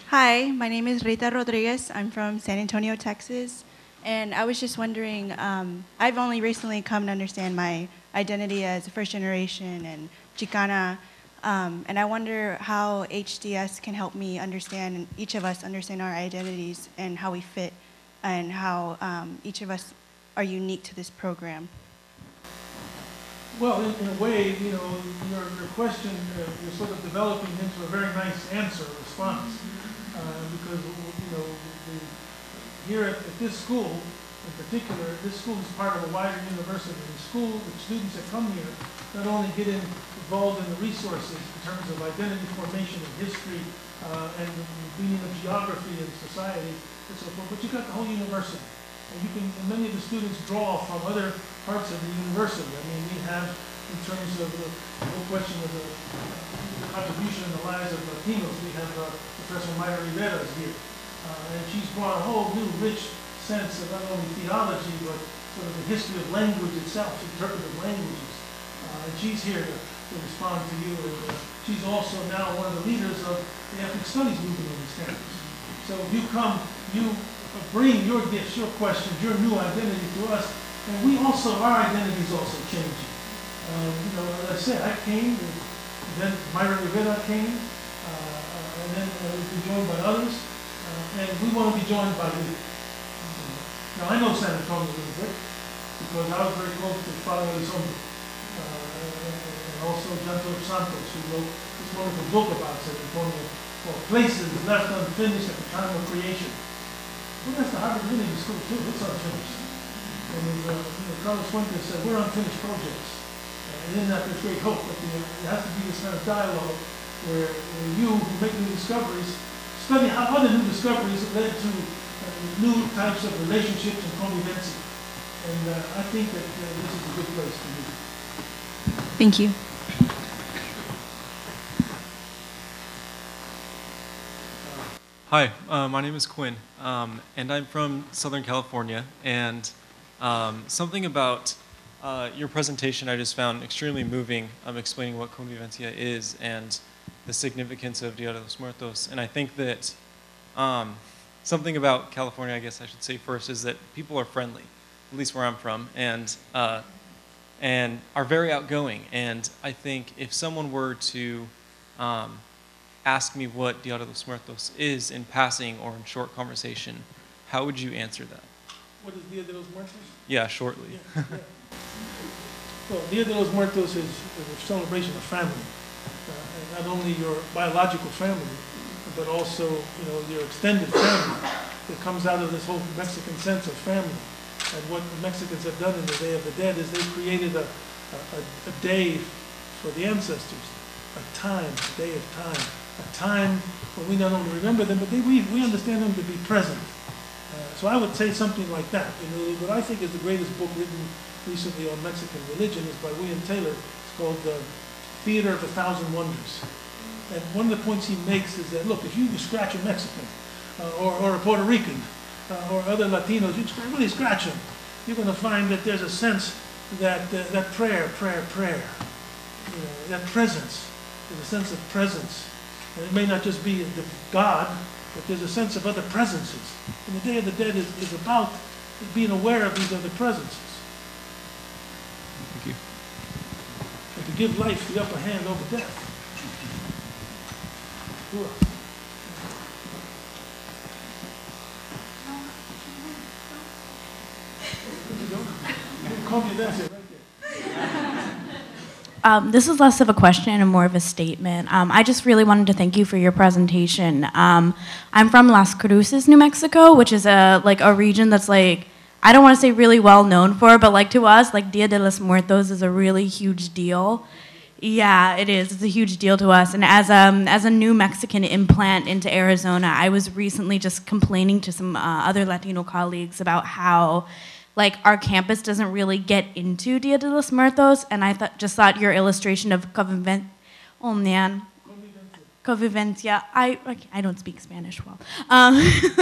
Speaker 4: Hi, my name is Rita Rodriguez. I'm from San Antonio, Texas. And I was just wondering, um, I've only recently come to understand my identity as a first generation and Chicana. Um, and I wonder how HDS can help me understand, and each of us understand our identities and how we fit, and how um, each of us are unique to this program.
Speaker 2: Well, in, in a way, you know, your, your question, uh, you're sort of developing into a very nice answer, response. Uh, because, you know, the, here at, at this school, in particular, this school is part of a wider university. The school, the students that come here not only get in, involved in the resources in terms of identity formation and history uh, and the meaning of geography and society and so forth, but you've got the whole university. And you can, and many of the students draw from other parts of the university. I mean, we have, in terms of the, whole question of the, contribution in the lives of Latinos, we have uh, Professor Mayra Rivera is here. Uh, and she's brought a whole new rich sense of not only theology, but sort of the history of language itself, interpretive languages. Uh, and she's here to, to respond to you. And uh, she's also now one of the leaders of the ethnic studies movement on this campus. So if you come, you bring your gifts, your questions, your new identity to us, and we also, our identity is also changing. Um, you know, as I said, I came, and then Mayra Rivera came, uh, and then uh, we've been joined by others, uh, and we want to be joined by you. Now, I know San Antonio a little bit, because I was very close to Father Elizondo, uh, and also Phillip Santos, who wrote this wonderful book about San Antonio, called Places Left Unfinished at the Time of Creation. Well, that's the Harvard Divinity School too, it's unfinished. And as, uh, you know, Carlos Fuentes said, we're unfinished projects. Uh, And in that, there's great hope, but there there has to be this kind of dialogue where, where you, who make new discoveries, study how other new discoveries have led to uh, new types of relationships and convivencia. And uh, I think that uh, this is a good place to be.
Speaker 4: Thank you.
Speaker 5: Hi, uh, my name is Quinn, um, and I'm from Southern California. And um, something about uh, your presentation I just found extremely moving, um, explaining what convivencia is and the significance of Dia de los Muertos. And I think that um, something about California, I guess I should say first, is that people are friendly, at least where I'm from, and uh, and are very outgoing. And I think if someone were to um, ask me what Dia de los Muertos is in passing or in short conversation, how would you answer that?
Speaker 2: What is Dia de los Muertos?
Speaker 5: Yeah, shortly.
Speaker 2: Yeah, yeah. Well, Dia de los Muertos is, a celebration of family. Uh, not only your biological family, but also, you know, your extended family It comes out of this whole Mexican sense of family. And what the Mexicans have done in the Day of the Dead is they've created a, a, a day for the ancestors, a time, a day of time, a time when we not only remember them, but they, we, we understand them to be present. So I would say something like that. You know, what I think is the greatest book written recently on Mexican religion is by William Taylor. It's called The Theater of a Thousand Wonders. And one of the points he makes is that, look, if you scratch a Mexican uh, or, or a Puerto Rican uh, or other Latinos, you really scratch them, you're going to find that there's a sense that uh, that prayer, prayer, prayer, you know, that presence, there's a sense of presence. And it may not just be the God, but there's a sense of other presences. And the Day of the Dead is, is about being aware of these other presences.
Speaker 5: Thank you.
Speaker 2: And to give life the upper hand over death. Come to that.
Speaker 6: Um, this is less of a question and more of a statement. Um, I just really wanted to thank you for your presentation. Um, I'm from Las Cruces, New Mexico, which is a like a region that's like I don't want to say really well known for, but like to us, like Dia de los Muertos is a really huge deal. Yeah, it is. It's a huge deal to us. And as um as a new Mexican implant into Arizona, I was recently just complaining to some uh, other Latino colleagues about how like our campus doesn't really get into Dia de los Muertos, and I thought just thought your illustration of conviven- oh man, convivencia. I I don't speak Spanish well, um,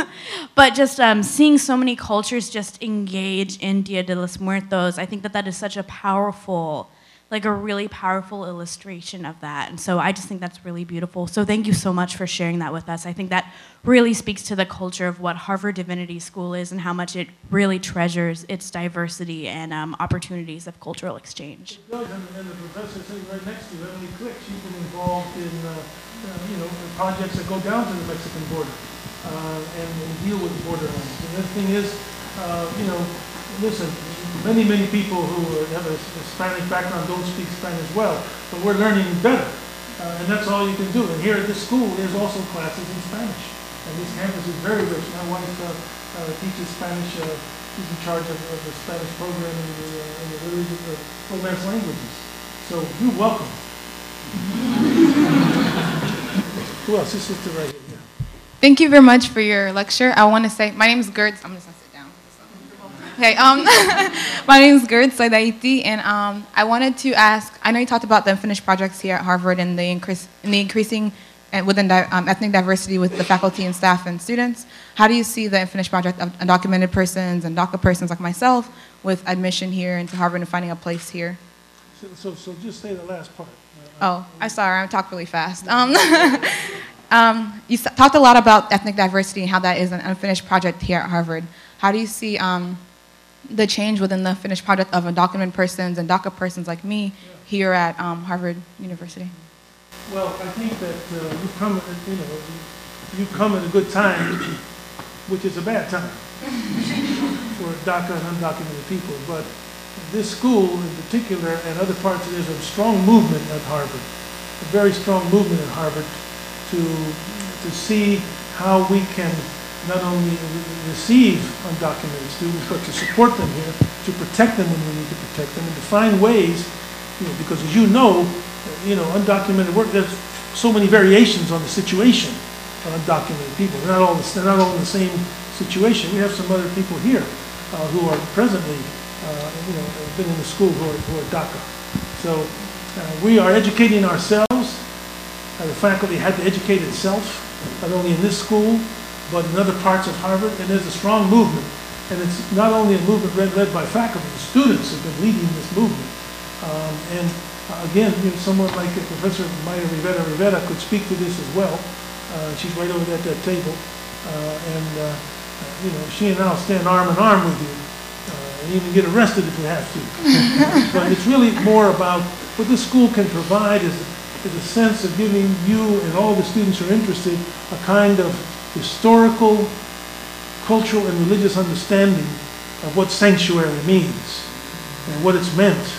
Speaker 6: but just um, seeing so many cultures just engage in Dia de los Muertos, I think that that is such a powerful. Like a really powerful illustration of that. And so I just think that's really beautiful. So thank you so much for sharing that with us. I think that really speaks to the culture of what Harvard Divinity School is and how much it really treasures its diversity and um, opportunities of cultural exchange.
Speaker 2: And, and the professor sitting right next to you, Emily Click, she's been involved in, uh, uh, you know, projects that go down to the Mexican border uh, and, and deal with borderlands. And the thing is, uh, you know, listen, many, many people who have a Hispanic background don't speak Spanish well, but we're learning better. Uh, and that's all you can do. And here at this school, there's also classes in Spanish. And this campus is very rich. My wife uh, uh, teaches Spanish. Uh, she's in charge of, of the Spanish program in the, uh, in the religious, uh, Romance languages. So you're welcome. Who else? This sister right here. Yeah.
Speaker 7: Thank you very much for your lecture. I want to say, my name is Gertz. I'm just going to sit down. Okay, um, my name is Gerd Saidaiti, and um, I wanted to ask, I know you talked about the unfinished projects here at Harvard and the, increase, and the increasing and within di- um, ethnic diversity with the faculty and staff and students. How do you see the unfinished project of undocumented persons and DACA persons like myself with admission here into Harvard and finding a place here?
Speaker 2: So, so, so just say the last part.
Speaker 7: Oh, I'm sorry, I talk really fast. Um, um, you talked a lot about ethnic diversity and how that is an unfinished project here at Harvard. How do you see um, the change within the finished product of undocumented persons and DACA persons like me here at um, Harvard University?
Speaker 2: Well, I think that uh, you've come, at, you know, you've come at a good time, which is a bad time for DACA and undocumented people. But this school in particular and other parts, there's a strong movement at Harvard, a very strong movement at Harvard to, to see how we can not only receive undocumented students, but to support them here, to protect them when we need to protect them, and to find ways, you know, because as you know, you know, undocumented work, there's so many variations on the situation of undocumented people. They're not all, the- they're not all in the same situation. We have some other people here uh, who are presently, uh, you know, have been in the school who are, who are DACA. So uh, we are educating ourselves. Uh, the faculty had to educate itself, not only in this school, but in other parts of Harvard. And there's a strong movement. And it's not only a movement led, led by faculty, the students have been leading this movement. Um, and uh, again, you know, someone like uh, Professor Maya Rivera Rivera could speak to this as well. Uh, she's right over at that table. Uh, and, uh, uh, you know, she and I will stand arm in arm with you uh, and even get arrested if we have to. but it's really more about what this school can provide is, is a sense of giving you and all the students who are interested a kind of historical, cultural, and religious understanding of what sanctuary means and what it's meant,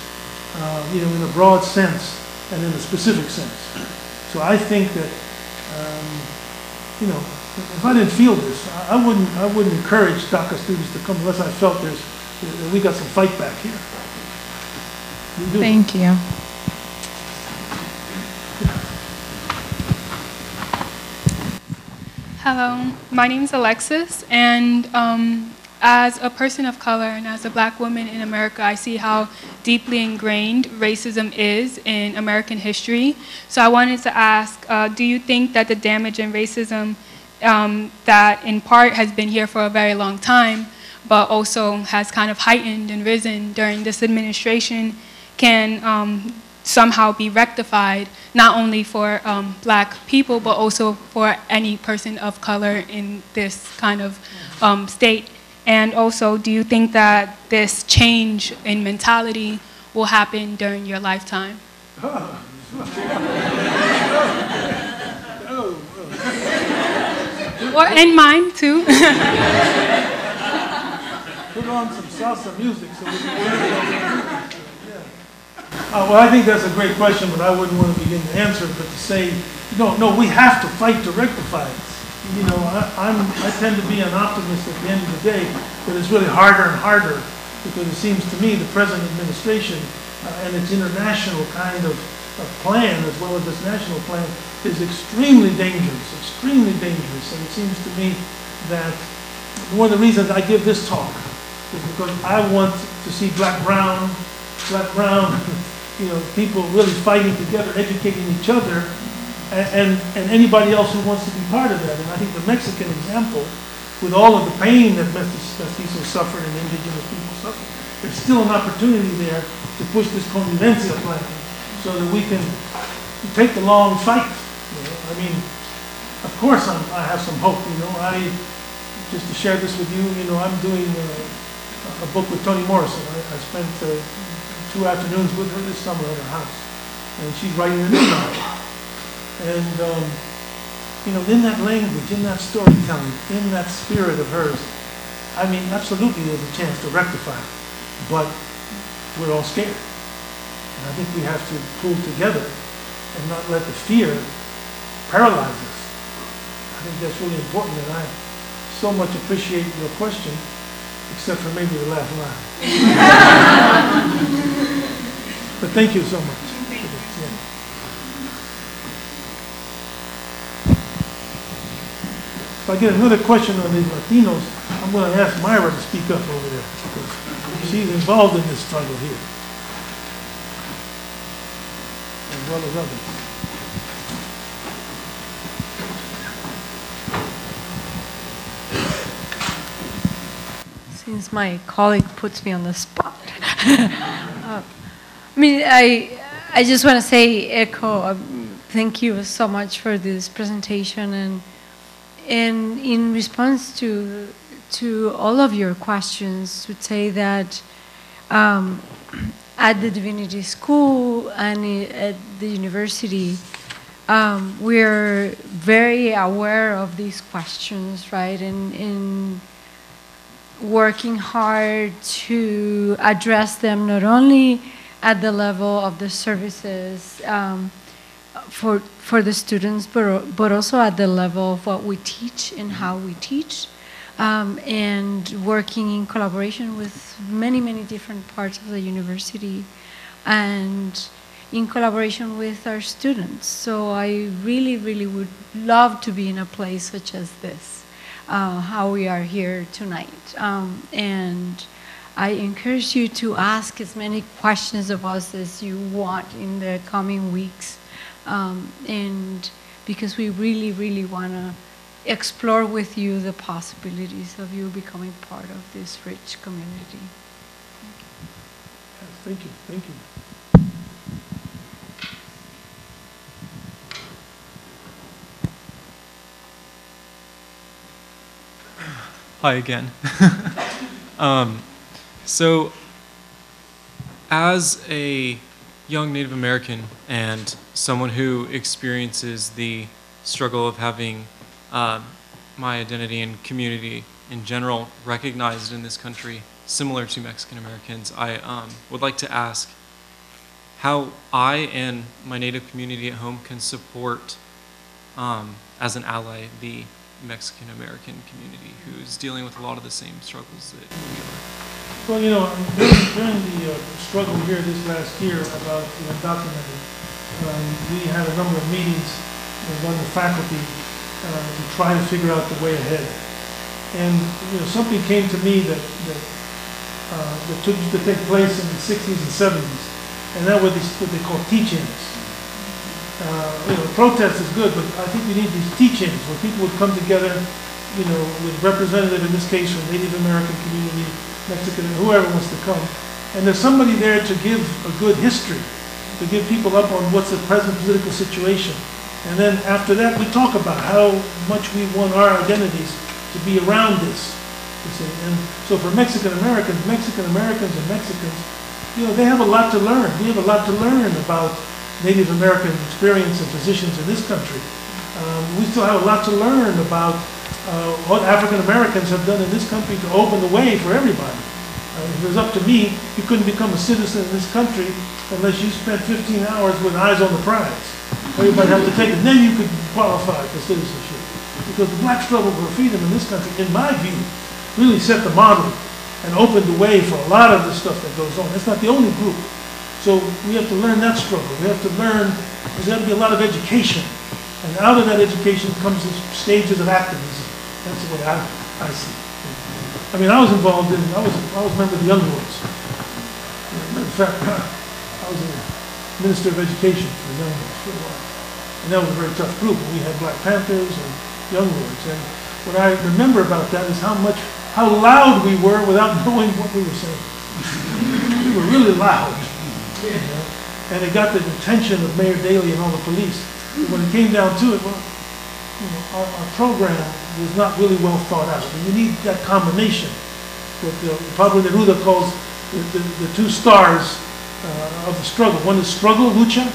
Speaker 2: uh, you know, in a broad sense and in a specific sense. So I think that, um, you know, if I didn't feel this, I wouldn't, I wouldn't encourage DACA students to come unless I felt there's, that we got some fight back here.
Speaker 7: Thank you.
Speaker 8: Hello, my name is Alexis, and um, as a person of color and as a black woman in America, I see how deeply ingrained racism is in American history. So I wanted to ask uh, do you think that the damage and racism um, that in part has been here for a very long time, but also has kind of heightened and risen during this administration, can um, somehow be rectified, not only for um, black people, but also for any person of color in this kind of um, state? And also, do you think that this change in mentality will happen during your lifetime? or in mine too.
Speaker 2: put on some salsa music so we can. Uh, well, I think that's a great question, but I wouldn't want to begin to answer it, but to say, no, no, we have to fight to rectify it. You know, I, I'm, I tend to be an optimist at the end of the day, but it's really harder and harder because it seems to me the present administration uh, and its international kind of, of plan, as well as its national plan, is extremely dangerous, extremely dangerous. And it seems to me that one of the reasons I give this talk is because I want to see black, brown, black, brown, you know, people really fighting together, educating each other, and, and, and anybody else who wants to be part of that. And I think the Mexican example, with all of the pain that mestizos suffered and indigenous people suffered, there's still an opportunity there to push this convivencia plan so that we can take the long fight. You know? I mean, of course I'm, I have some hope, you know. I, just to share this with you, you know, I'm doing a book with Toni Morrison. I, I spent uh, two afternoons with her this summer at her house. And she's writing a new novel. And, um, you know, in that language, in that storytelling, in that spirit of hers, I mean, absolutely there's a chance to rectify. But we're all scared. And I think we have to pull together and not let the fear paralyze us. I think that's really important, and I so much appreciate your question, except for maybe the last line. but thank you so much. If I get another question on these Latinos, I'm going to ask Mayra to speak up over there because she's involved in this struggle here, as well as others.
Speaker 9: since my colleague puts me on the spot. uh, I mean, I, I just want to say, echo, um, thank you so much for this presentation. And, and in response to, to all of your questions, would say that um, at the Divinity School and at the university, um, we're very aware of these questions, right? And, and working hard to address them not only at the level of the services um, for, for the students, but, but also at the level of what we teach and how we teach, um, and working in collaboration with many, many different parts of the university, and in collaboration with our students. So I really, really would love to be in a place such as this uh, how we are here tonight. Um, and I encourage you to ask as many questions of us as you want in the coming weeks. Um, and because we really, really want to explore with you the possibilities of you becoming part of this rich community.
Speaker 2: Thank you. Thank you.
Speaker 5: Hi again. um, so, as a young Native American and someone who experiences the struggle of having um, my identity and community in general recognized in this country, similar to Mexican Americans, I um, would like to ask how I and my Native community at home can support, um, as an ally, the Mexican American community who's dealing with a lot of the same struggles that we are.
Speaker 2: Well, you know, during, during the uh, struggle here this last year about the undocumented, um, we had a number of meetings among the faculty uh, to try to figure out the way ahead. And you know, something came to me that that, uh, that took to take place in the 60s and 70s, and that was what they call teach-ins uh, you know, protest is good, but I think we need these teachings where people would come together, you know, with representative, in this case, from Native American community, Mexican, whoever wants to come. And there's somebody there to give a good history, to give people up on what's the present political situation. And then after that, we talk about how much we want our identities to be around this. And so for Mexican Americans, Mexican Americans and Mexicans, you know, they have a lot to learn. We have a lot to learn about Native American experience and positions in this country. Um, we still have a lot to learn about uh, what African Americans have done in this country to open the way for everybody. Uh, If it was up to me, you couldn't become a citizen in this country unless you spent 15 hours with eyes on the prize. Everybody had to take it, then you could qualify for citizenship. Because the black struggle for freedom in this country, in my view, really set the model and opened the way for a lot of the stuff that goes on. It's not the only group. So we have to learn that struggle. We have to learn, there's got to be a lot of education. And out of that education comes the stages of activism. That's the way I, I see it. I mean, I was involved in, I was, I was a member of the Young Lords. Of fact, I was a minister of education for the Young Lords for a while. And that was a very tough group. We had Black Panthers and Young Lords. And what I remember about that is how much, how loud we were without knowing what we were saying. we were really loud. You know, And it got the attention of Mayor Daley and all the police. But when it came down to it, well, you know, our, our program was not really well thought out. And you need that combination, what the Pablo Neruda calls the, the, the two stars uh, of the struggle. One is struggle, lucha,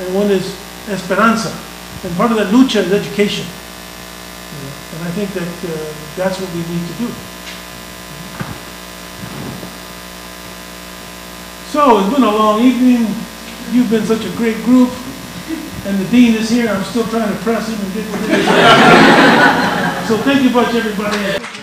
Speaker 2: and one is esperanza. And part of that lucha is education. And I think that uh, that's what we need to do. So it's been a long evening. You've been such a great group. And the dean is here. I'm still trying to press him and get what it is. So thank you much, everybody.